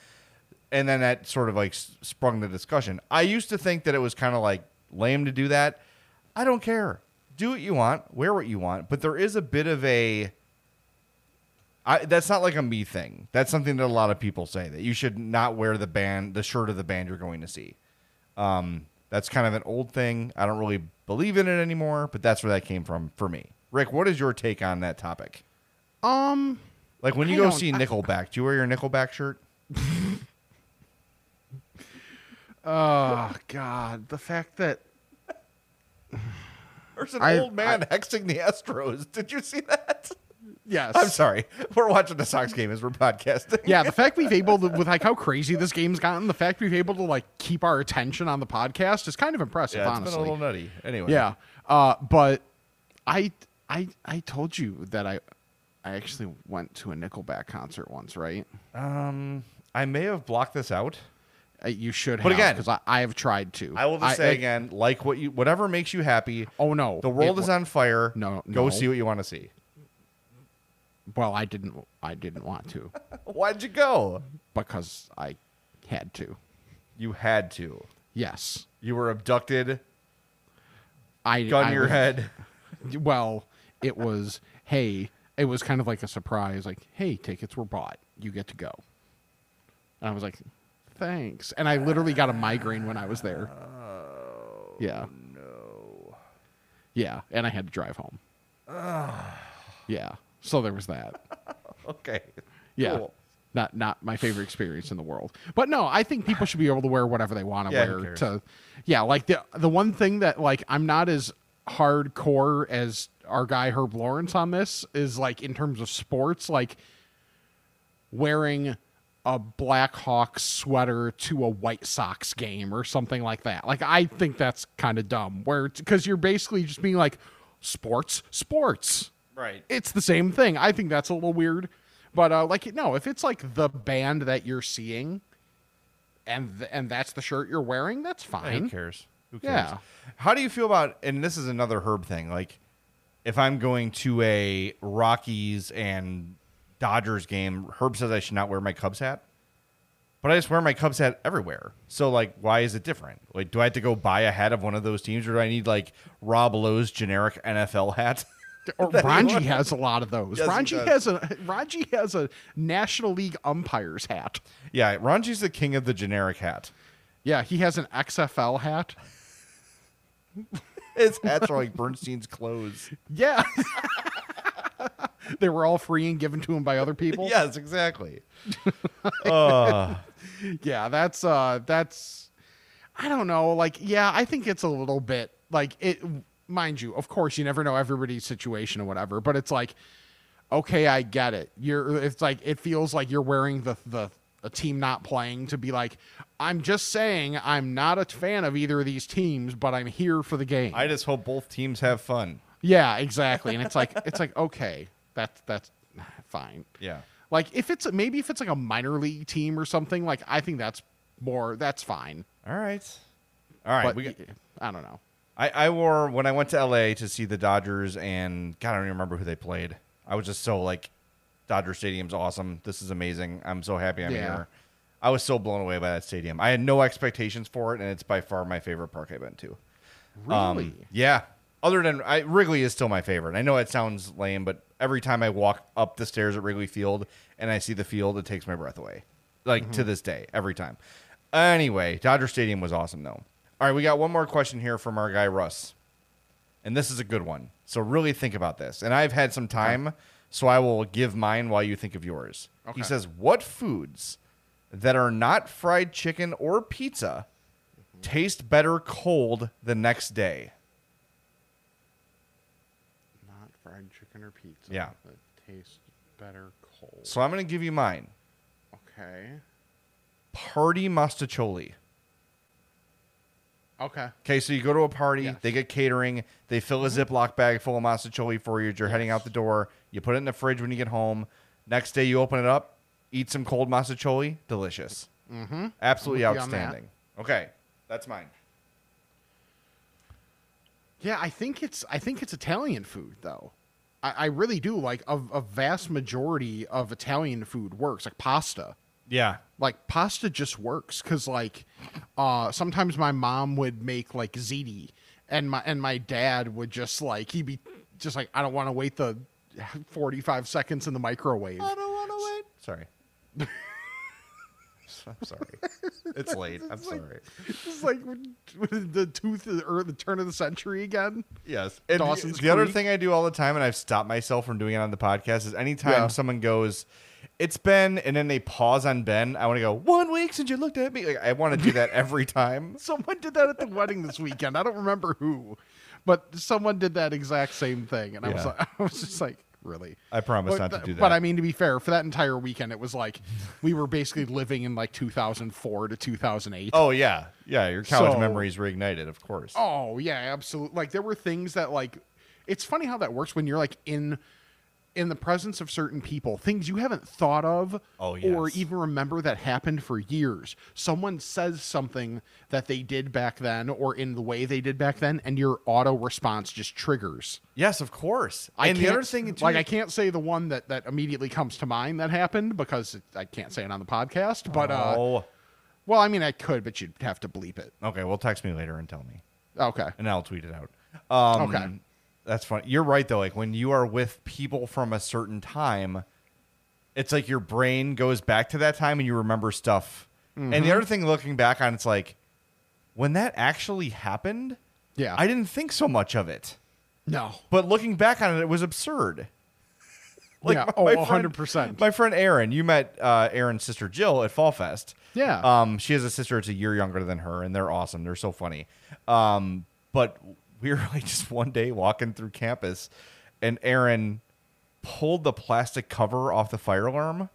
Speaker 2: and then that sort of like sprung the discussion. I used to think that it was kind of like lame to do that. I don't care. Do what you want, wear what you want, but there is a bit of a I, that's not like a me thing. That's something that a lot of people say that you should not wear the band, the shirt of the band you're going to see. Um, that's kind of an old thing. I don't really believe in it anymore, but that's where that came from for me. Rick, what is your take on that topic?
Speaker 1: Um,
Speaker 2: Like when you
Speaker 1: I
Speaker 2: go see Nickelback, do you wear your Nickelback shirt?
Speaker 1: oh God, the fact that
Speaker 2: There's an
Speaker 1: I-
Speaker 2: old man hexing the Astros. Did you see that?
Speaker 1: yes,
Speaker 2: I'm sorry. We're watching the Sox game as we're podcasting.
Speaker 1: yeah, the fact we've able to with like how crazy this game's gotten, the fact we've able to like keep our attention on the podcast is kind of impressive,
Speaker 2: Yeah, it's
Speaker 1: honestly.
Speaker 2: been a little nutty. Anyway.
Speaker 1: Yeah. Uh, but I I I told you that I I actually went to a Nickelback concert once, right?
Speaker 2: Um, I may have blocked this out.
Speaker 1: You should have.
Speaker 2: But again-
Speaker 1: because I, I have tried to.
Speaker 2: I will just say
Speaker 1: I-
Speaker 2: again, like what you, whatever makes you happy.
Speaker 1: Oh no,
Speaker 2: The world
Speaker 1: It
Speaker 2: is on fire.
Speaker 1: No,
Speaker 2: go
Speaker 1: no.
Speaker 2: see what you want to see.
Speaker 1: Well, I didn't. I didn't want to
Speaker 2: Why'd you go?
Speaker 1: because I had to.
Speaker 2: You had to.
Speaker 1: Yes,
Speaker 2: You were abducted,
Speaker 1: I
Speaker 2: gun
Speaker 1: I
Speaker 2: your
Speaker 1: was-
Speaker 2: head.
Speaker 1: Well, it was. Hey, it was kind of like a surprise. Like, hey, tickets were bought. You get to go. And I was like, thanks. And I literally got a migraine when I was there.
Speaker 2: Oh,
Speaker 1: yeah. No. Yeah, and I had to drive home. Oh. Yeah. So there was that.
Speaker 2: Okay.
Speaker 1: Yeah.
Speaker 2: Cool.
Speaker 1: Not not my favorite experience in the world. But no, I think people should be able to wear whatever they want to
Speaker 2: Yeah,
Speaker 1: wear to Yeah, like the the one thing that like I'm not as hardcore as our guy Herb Lawrence on this is like in terms of sports, like wearing a Blackhawks sweater to a White Sox game or something like that. Like I think that's kind of dumb. Where because you're basically just being like sports, sports
Speaker 2: Right.
Speaker 1: it's the same thing. I think that's a little weird, but uh, like no, if it's like the band that you're seeing, and th- and that's the shirt you're wearing, that's fine.
Speaker 2: Who
Speaker 1: fine.
Speaker 2: cares? Who cares?
Speaker 1: Yeah.
Speaker 2: How do you feel about? And this is another Herb thing. Like, if I'm going to a Rockies and Dodgers game, Herb says I should not wear my Cubs hat. But I just wear my Cubs hat everywhere. So like, why is it different? Like, do I have to go buy a hat of one of those teams, or do I need like Rob Lowe's generic NFL hat?
Speaker 1: Or Ranji has a lot of those.
Speaker 2: Yes,
Speaker 1: Ranji has a Ranji has a National League umpires hat.
Speaker 2: yeah, Ranji's the king of the generic hat.
Speaker 1: Yeah, he has an XFL hat.
Speaker 2: His hats are like Bernstein's clothes.
Speaker 1: Yeah. they were all free and given to him by other people.
Speaker 2: Yes, exactly. uh,
Speaker 1: yeah that's uh that's i don't know like yeah i think it's a little bit like it mind you of course you never know everybody's situation or whatever but it's like okay i get it you're it's like it feels like you're wearing the the a team not playing to be like i'm just saying i'm not a fan of either of these teams but i'm here for the game
Speaker 2: I just hope both teams have fun.
Speaker 1: yeah exactly and it's like it's like okay that's that's fine
Speaker 2: Yeah.
Speaker 1: like if it's maybe if it's like a minor league team or something, like I think that's more that's fine.
Speaker 2: All right. All right.
Speaker 1: But
Speaker 2: we got,
Speaker 1: I don't know.
Speaker 2: I, I wore when I went to LA to see the Dodgers and God, I don't even remember who they played. I was just so like, Dodger Stadium's awesome. This is amazing. I'm so happy I'm
Speaker 1: Yeah.
Speaker 2: here. I was so blown away by that stadium. I had no expectations for it, and it's by far my favorite park I've been to. Um,
Speaker 1: Really?
Speaker 2: yeah. Other than I, Wrigley is still my favorite. I know it sounds lame, but every time I walk up the stairs at Wrigley Field and I see the field, it takes my breath away. Like
Speaker 1: Mm-hmm.
Speaker 2: to this day, every time. Anyway, Dodger Stadium was awesome though. All right, we got one more question here from our guy Russ. And this is a good one. So really think about this. And I've had some time, so I will give mine while you think of yours. He says, "What foods that are not fried chicken or pizza taste better cold the next day?"
Speaker 1: Not fried chicken or pizza.
Speaker 2: Yeah.
Speaker 1: That tastes better cold.
Speaker 2: So I'm going to give you mine.
Speaker 1: Okay.
Speaker 2: Party mostaccioli.
Speaker 1: Okay.
Speaker 2: Okay, so you go to a party,
Speaker 1: Yes.
Speaker 2: they get catering, they fill a Ziploc bag full of mostaccioli for you you're heading out the door. You put it in the fridge when you get home. Next day, you open it up, eat some cold mostaccioli. Delicious. Mm-hmm. Absolutely
Speaker 1: I'm with you on that.
Speaker 2: outstanding. Okay, that's mine.
Speaker 1: Yeah, I think it's I think it's Italian food though. I, I really do like a, a vast majority of Italian food works like pasta.
Speaker 2: Yeah.
Speaker 1: Like pasta just works because like uh sometimes my mom would make like ziti and my and my dad would just like he'd be just like I don't want to wait the 45 seconds in the microwave.
Speaker 2: I don't want to wait. Sorry. I'm sorry. It's late. I'm sorry.
Speaker 1: It's like the tooth of the, or the turn of the century again.
Speaker 2: Yes. And
Speaker 1: Dawson's
Speaker 2: the other thing I do all the time, and I've stopped myself from doing it on the podcast, is anytime
Speaker 1: Yeah.
Speaker 2: someone goes, it's Ben, and then they pause on Ben, I want to go, one week since you looked at me. Like, I want to do that every time.
Speaker 1: Someone did that at the wedding this weekend. I don't remember who, but someone did that exact same thing, and I was like, I was just like, really.
Speaker 2: I promise
Speaker 1: But,
Speaker 2: not to do that.
Speaker 1: but I mean, to be fair, for that entire weekend, it was like we were basically living in like 2004 to 2008.
Speaker 2: oh, yeah. Yeah, your college
Speaker 1: So-
Speaker 2: memories reignited, of course.
Speaker 1: Oh yeah, absolutely. Like there were things that like it's funny how that works when you're like in in the presence of certain people, things you haven't thought of
Speaker 2: Oh,
Speaker 1: or even remember that happened for years. Someone says something that they did back then or in the way they did back then, and your auto response just triggers.
Speaker 2: Yes, of course.
Speaker 1: I
Speaker 2: and the other thing, too,
Speaker 1: like I can't say the one that that immediately comes to mind that happened because it, I can't say it on the podcast. But uh,
Speaker 2: oh,
Speaker 1: well, I mean, I could, but you'd have to bleep it.
Speaker 2: okay. Well, text me later and tell me,
Speaker 1: Okay.
Speaker 2: and I'll tweet it out. Um,
Speaker 1: Okay.
Speaker 2: That's funny. You're right though. Like when you are with people from a certain time, it's like your brain goes back to that time and you remember stuff. And
Speaker 1: Mm-hmm.
Speaker 2: the other thing, looking back on, it's like when that actually happened.
Speaker 1: Yeah.
Speaker 2: I didn't think so much of it,
Speaker 1: No.
Speaker 2: but looking back on it, it was absurd.
Speaker 1: yeah.
Speaker 2: my-
Speaker 1: Oh,
Speaker 2: my
Speaker 1: 100
Speaker 2: friend-
Speaker 1: percent.
Speaker 2: My friend Aaron, you met uh, Erin's sister Jill at Fall Fest.
Speaker 1: Yeah.
Speaker 2: Um, she has a sister that's a year younger than her, and they're awesome. They're so funny. Um, but we were like just one day walking through campus, and Erin pulled the plastic cover off the fire alarm.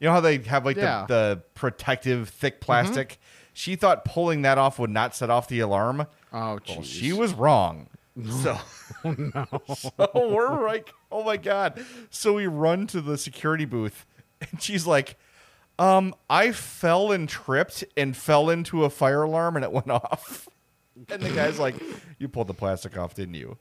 Speaker 2: You know how they have like
Speaker 1: Yeah.
Speaker 2: the, the protective thick plastic? She thought pulling that off would not set off the alarm.
Speaker 1: Oh,
Speaker 2: Well,
Speaker 1: jeez.
Speaker 2: she was wrong. So, so we're like, oh my god. So we run to the security booth, and she's like, um, I fell and tripped and fell into a fire alarm, and it went off. And the guy's like, you pulled the plastic off, didn't you?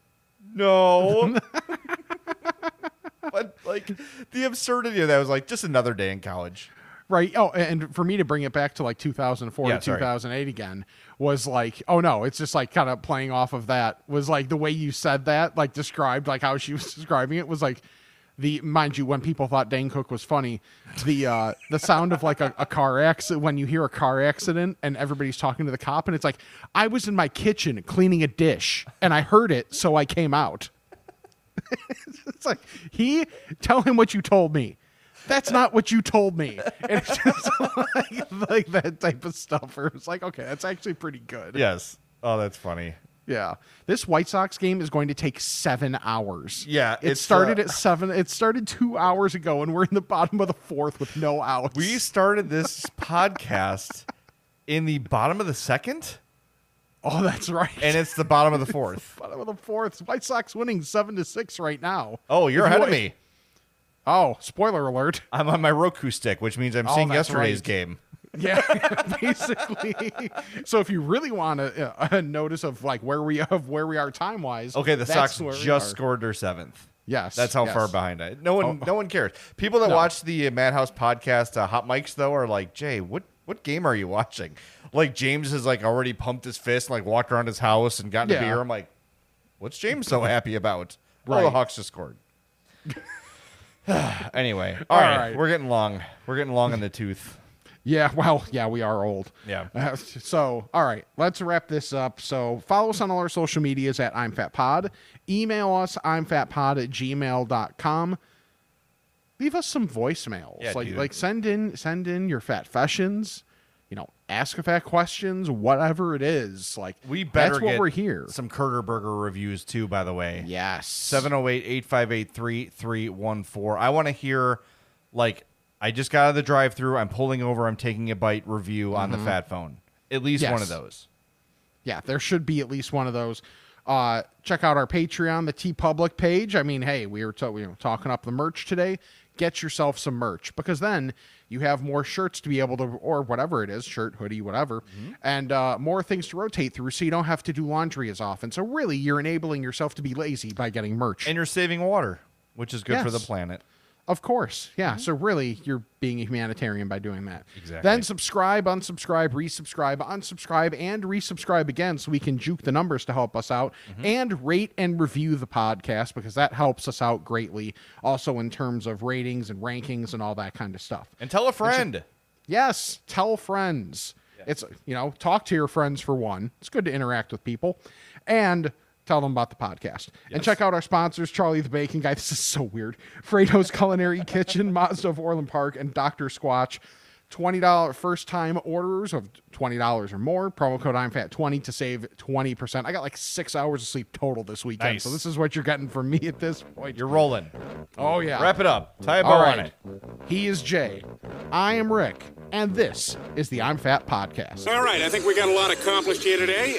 Speaker 2: No. but like the absurdity of that was like just another day in college.
Speaker 1: Right. Oh, and for me to bring it back to like 2004
Speaker 2: Yeah,
Speaker 1: to
Speaker 2: sorry.
Speaker 1: 2008 again was like, oh no, it's just like kind of playing off of that. Was like the way you said that, like described, like how she was describing it was like the mind you, when people thought Dane Cook was funny, the uh the sound of like a, a car accident when you hear a car accident and everybody's talking to the cop and it's like, I was in my kitchen cleaning a dish and I heard it, so I came out. it's like he tell him what you told me. That's not what you told me. And it's just like, like that type of stuff. Where it's like, okay, that's actually pretty good.
Speaker 2: Yes. Oh, that's funny.
Speaker 1: Yeah. This White Sox game is going to take seven hours.
Speaker 2: Yeah,
Speaker 1: It started
Speaker 2: uh,
Speaker 1: at seven. It started two hours ago, and we're in the bottom of the fourth with no outs.
Speaker 2: We started this podcast in the bottom of the second,
Speaker 1: oh, that's right.
Speaker 2: and it's the bottom of the fourth.
Speaker 1: bottom of the fourth. White Sox winning seven to six right now.
Speaker 2: Oh, you're
Speaker 1: If
Speaker 2: ahead of me.
Speaker 1: Oh, spoiler alert.
Speaker 2: I'm on my Roku stick, which means I'm
Speaker 1: Oh,
Speaker 2: seeing yesterday's
Speaker 1: right.
Speaker 2: game.
Speaker 1: Yeah, basically. so if you really want a, a notice of like where we of where we are time wise,
Speaker 2: Okay, the Sox just scored their seventh.
Speaker 1: Yes,
Speaker 2: That's how
Speaker 1: yes.
Speaker 2: far behind I. No one,
Speaker 1: Oh.
Speaker 2: no one cares. People that
Speaker 1: No.
Speaker 2: watch the Madhouse podcast, uh, Hot Mics, though, are like, Jay, what, what game are you watching? Like James has like already pumped his fist, and, like walked around his house and gotten
Speaker 1: Yeah.
Speaker 2: a beer. I'm like, what's James so happy about? Oh, the Hawks just scored. anyway, all
Speaker 1: All
Speaker 2: right,
Speaker 1: right.
Speaker 2: we're getting long. We're getting long in the tooth.
Speaker 1: Yeah, well, yeah, we are old.
Speaker 2: Yeah.
Speaker 1: Uh, so, all right, let's wrap this up. So, follow us on all our social medias at I'm Fat Pod. Email us, I'm Fat Pod at gmail.com. Leave us some voicemails.
Speaker 2: Yeah,
Speaker 1: like,
Speaker 2: dude.
Speaker 1: like send in, send in your fat fashions. You know, ask a fat questions, whatever it is. Like,
Speaker 2: We better
Speaker 1: that's what
Speaker 2: get
Speaker 1: we're here.
Speaker 2: Some CurderBurger reviews too, by the way.
Speaker 1: Yes.
Speaker 2: 708-858-3314. I want to hear like I just got out of the drive-through, I'm pulling over, I'm taking a bite review on the fat phone. At least one of
Speaker 1: Mm-hmm.
Speaker 2: Those.
Speaker 1: yeah, there should be at least one of those. Uh, check out our Patreon, the TeePublic page. I mean, hey, we were, ta- we were talking up the merch today. Get yourself some merch because then you have more shirts to be able to, or whatever it is, shirt, hoodie, whatever, and uh, more things to rotate through so you don't have to do laundry as often. So, really, you're enabling yourself to be lazy by getting merch.
Speaker 2: And you're saving water, which is good for the planet.
Speaker 1: Of course. Yeah. Mm-hmm. So really you're being a humanitarian by doing that.
Speaker 2: Exactly.
Speaker 1: Then subscribe, unsubscribe, resubscribe, unsubscribe, and resubscribe again so we can juke the numbers to help us out mm-hmm. and rate and review the podcast because that helps us out greatly. Also in terms of ratings and rankings and all that kind of stuff.
Speaker 2: And tell a friend.
Speaker 1: Yes, tell friends. It's you know, talk to your friends for one. It's good to interact with people, and tell them about the podcast. And check out our sponsors: Charlie the Baking Guy. This is so weird. Frato's Culinary Kitchen, Mazda of Orland Park, and Doctor Squatch. Twenty dollar first time orders of twenty dollars or more. Promo code I'm Fat twenty to save twenty percent. I got like six hours of sleep total this weekend,
Speaker 2: Nice.
Speaker 1: so this is what you're getting from me at this point.
Speaker 2: You're rolling.
Speaker 1: oh yeah.
Speaker 2: Wrap it up. Tie a bow
Speaker 1: All
Speaker 2: on it.
Speaker 1: He is Jay. I am Rick, and this is the I'm Fat podcast.
Speaker 5: All right, I think we got a lot accomplished here today.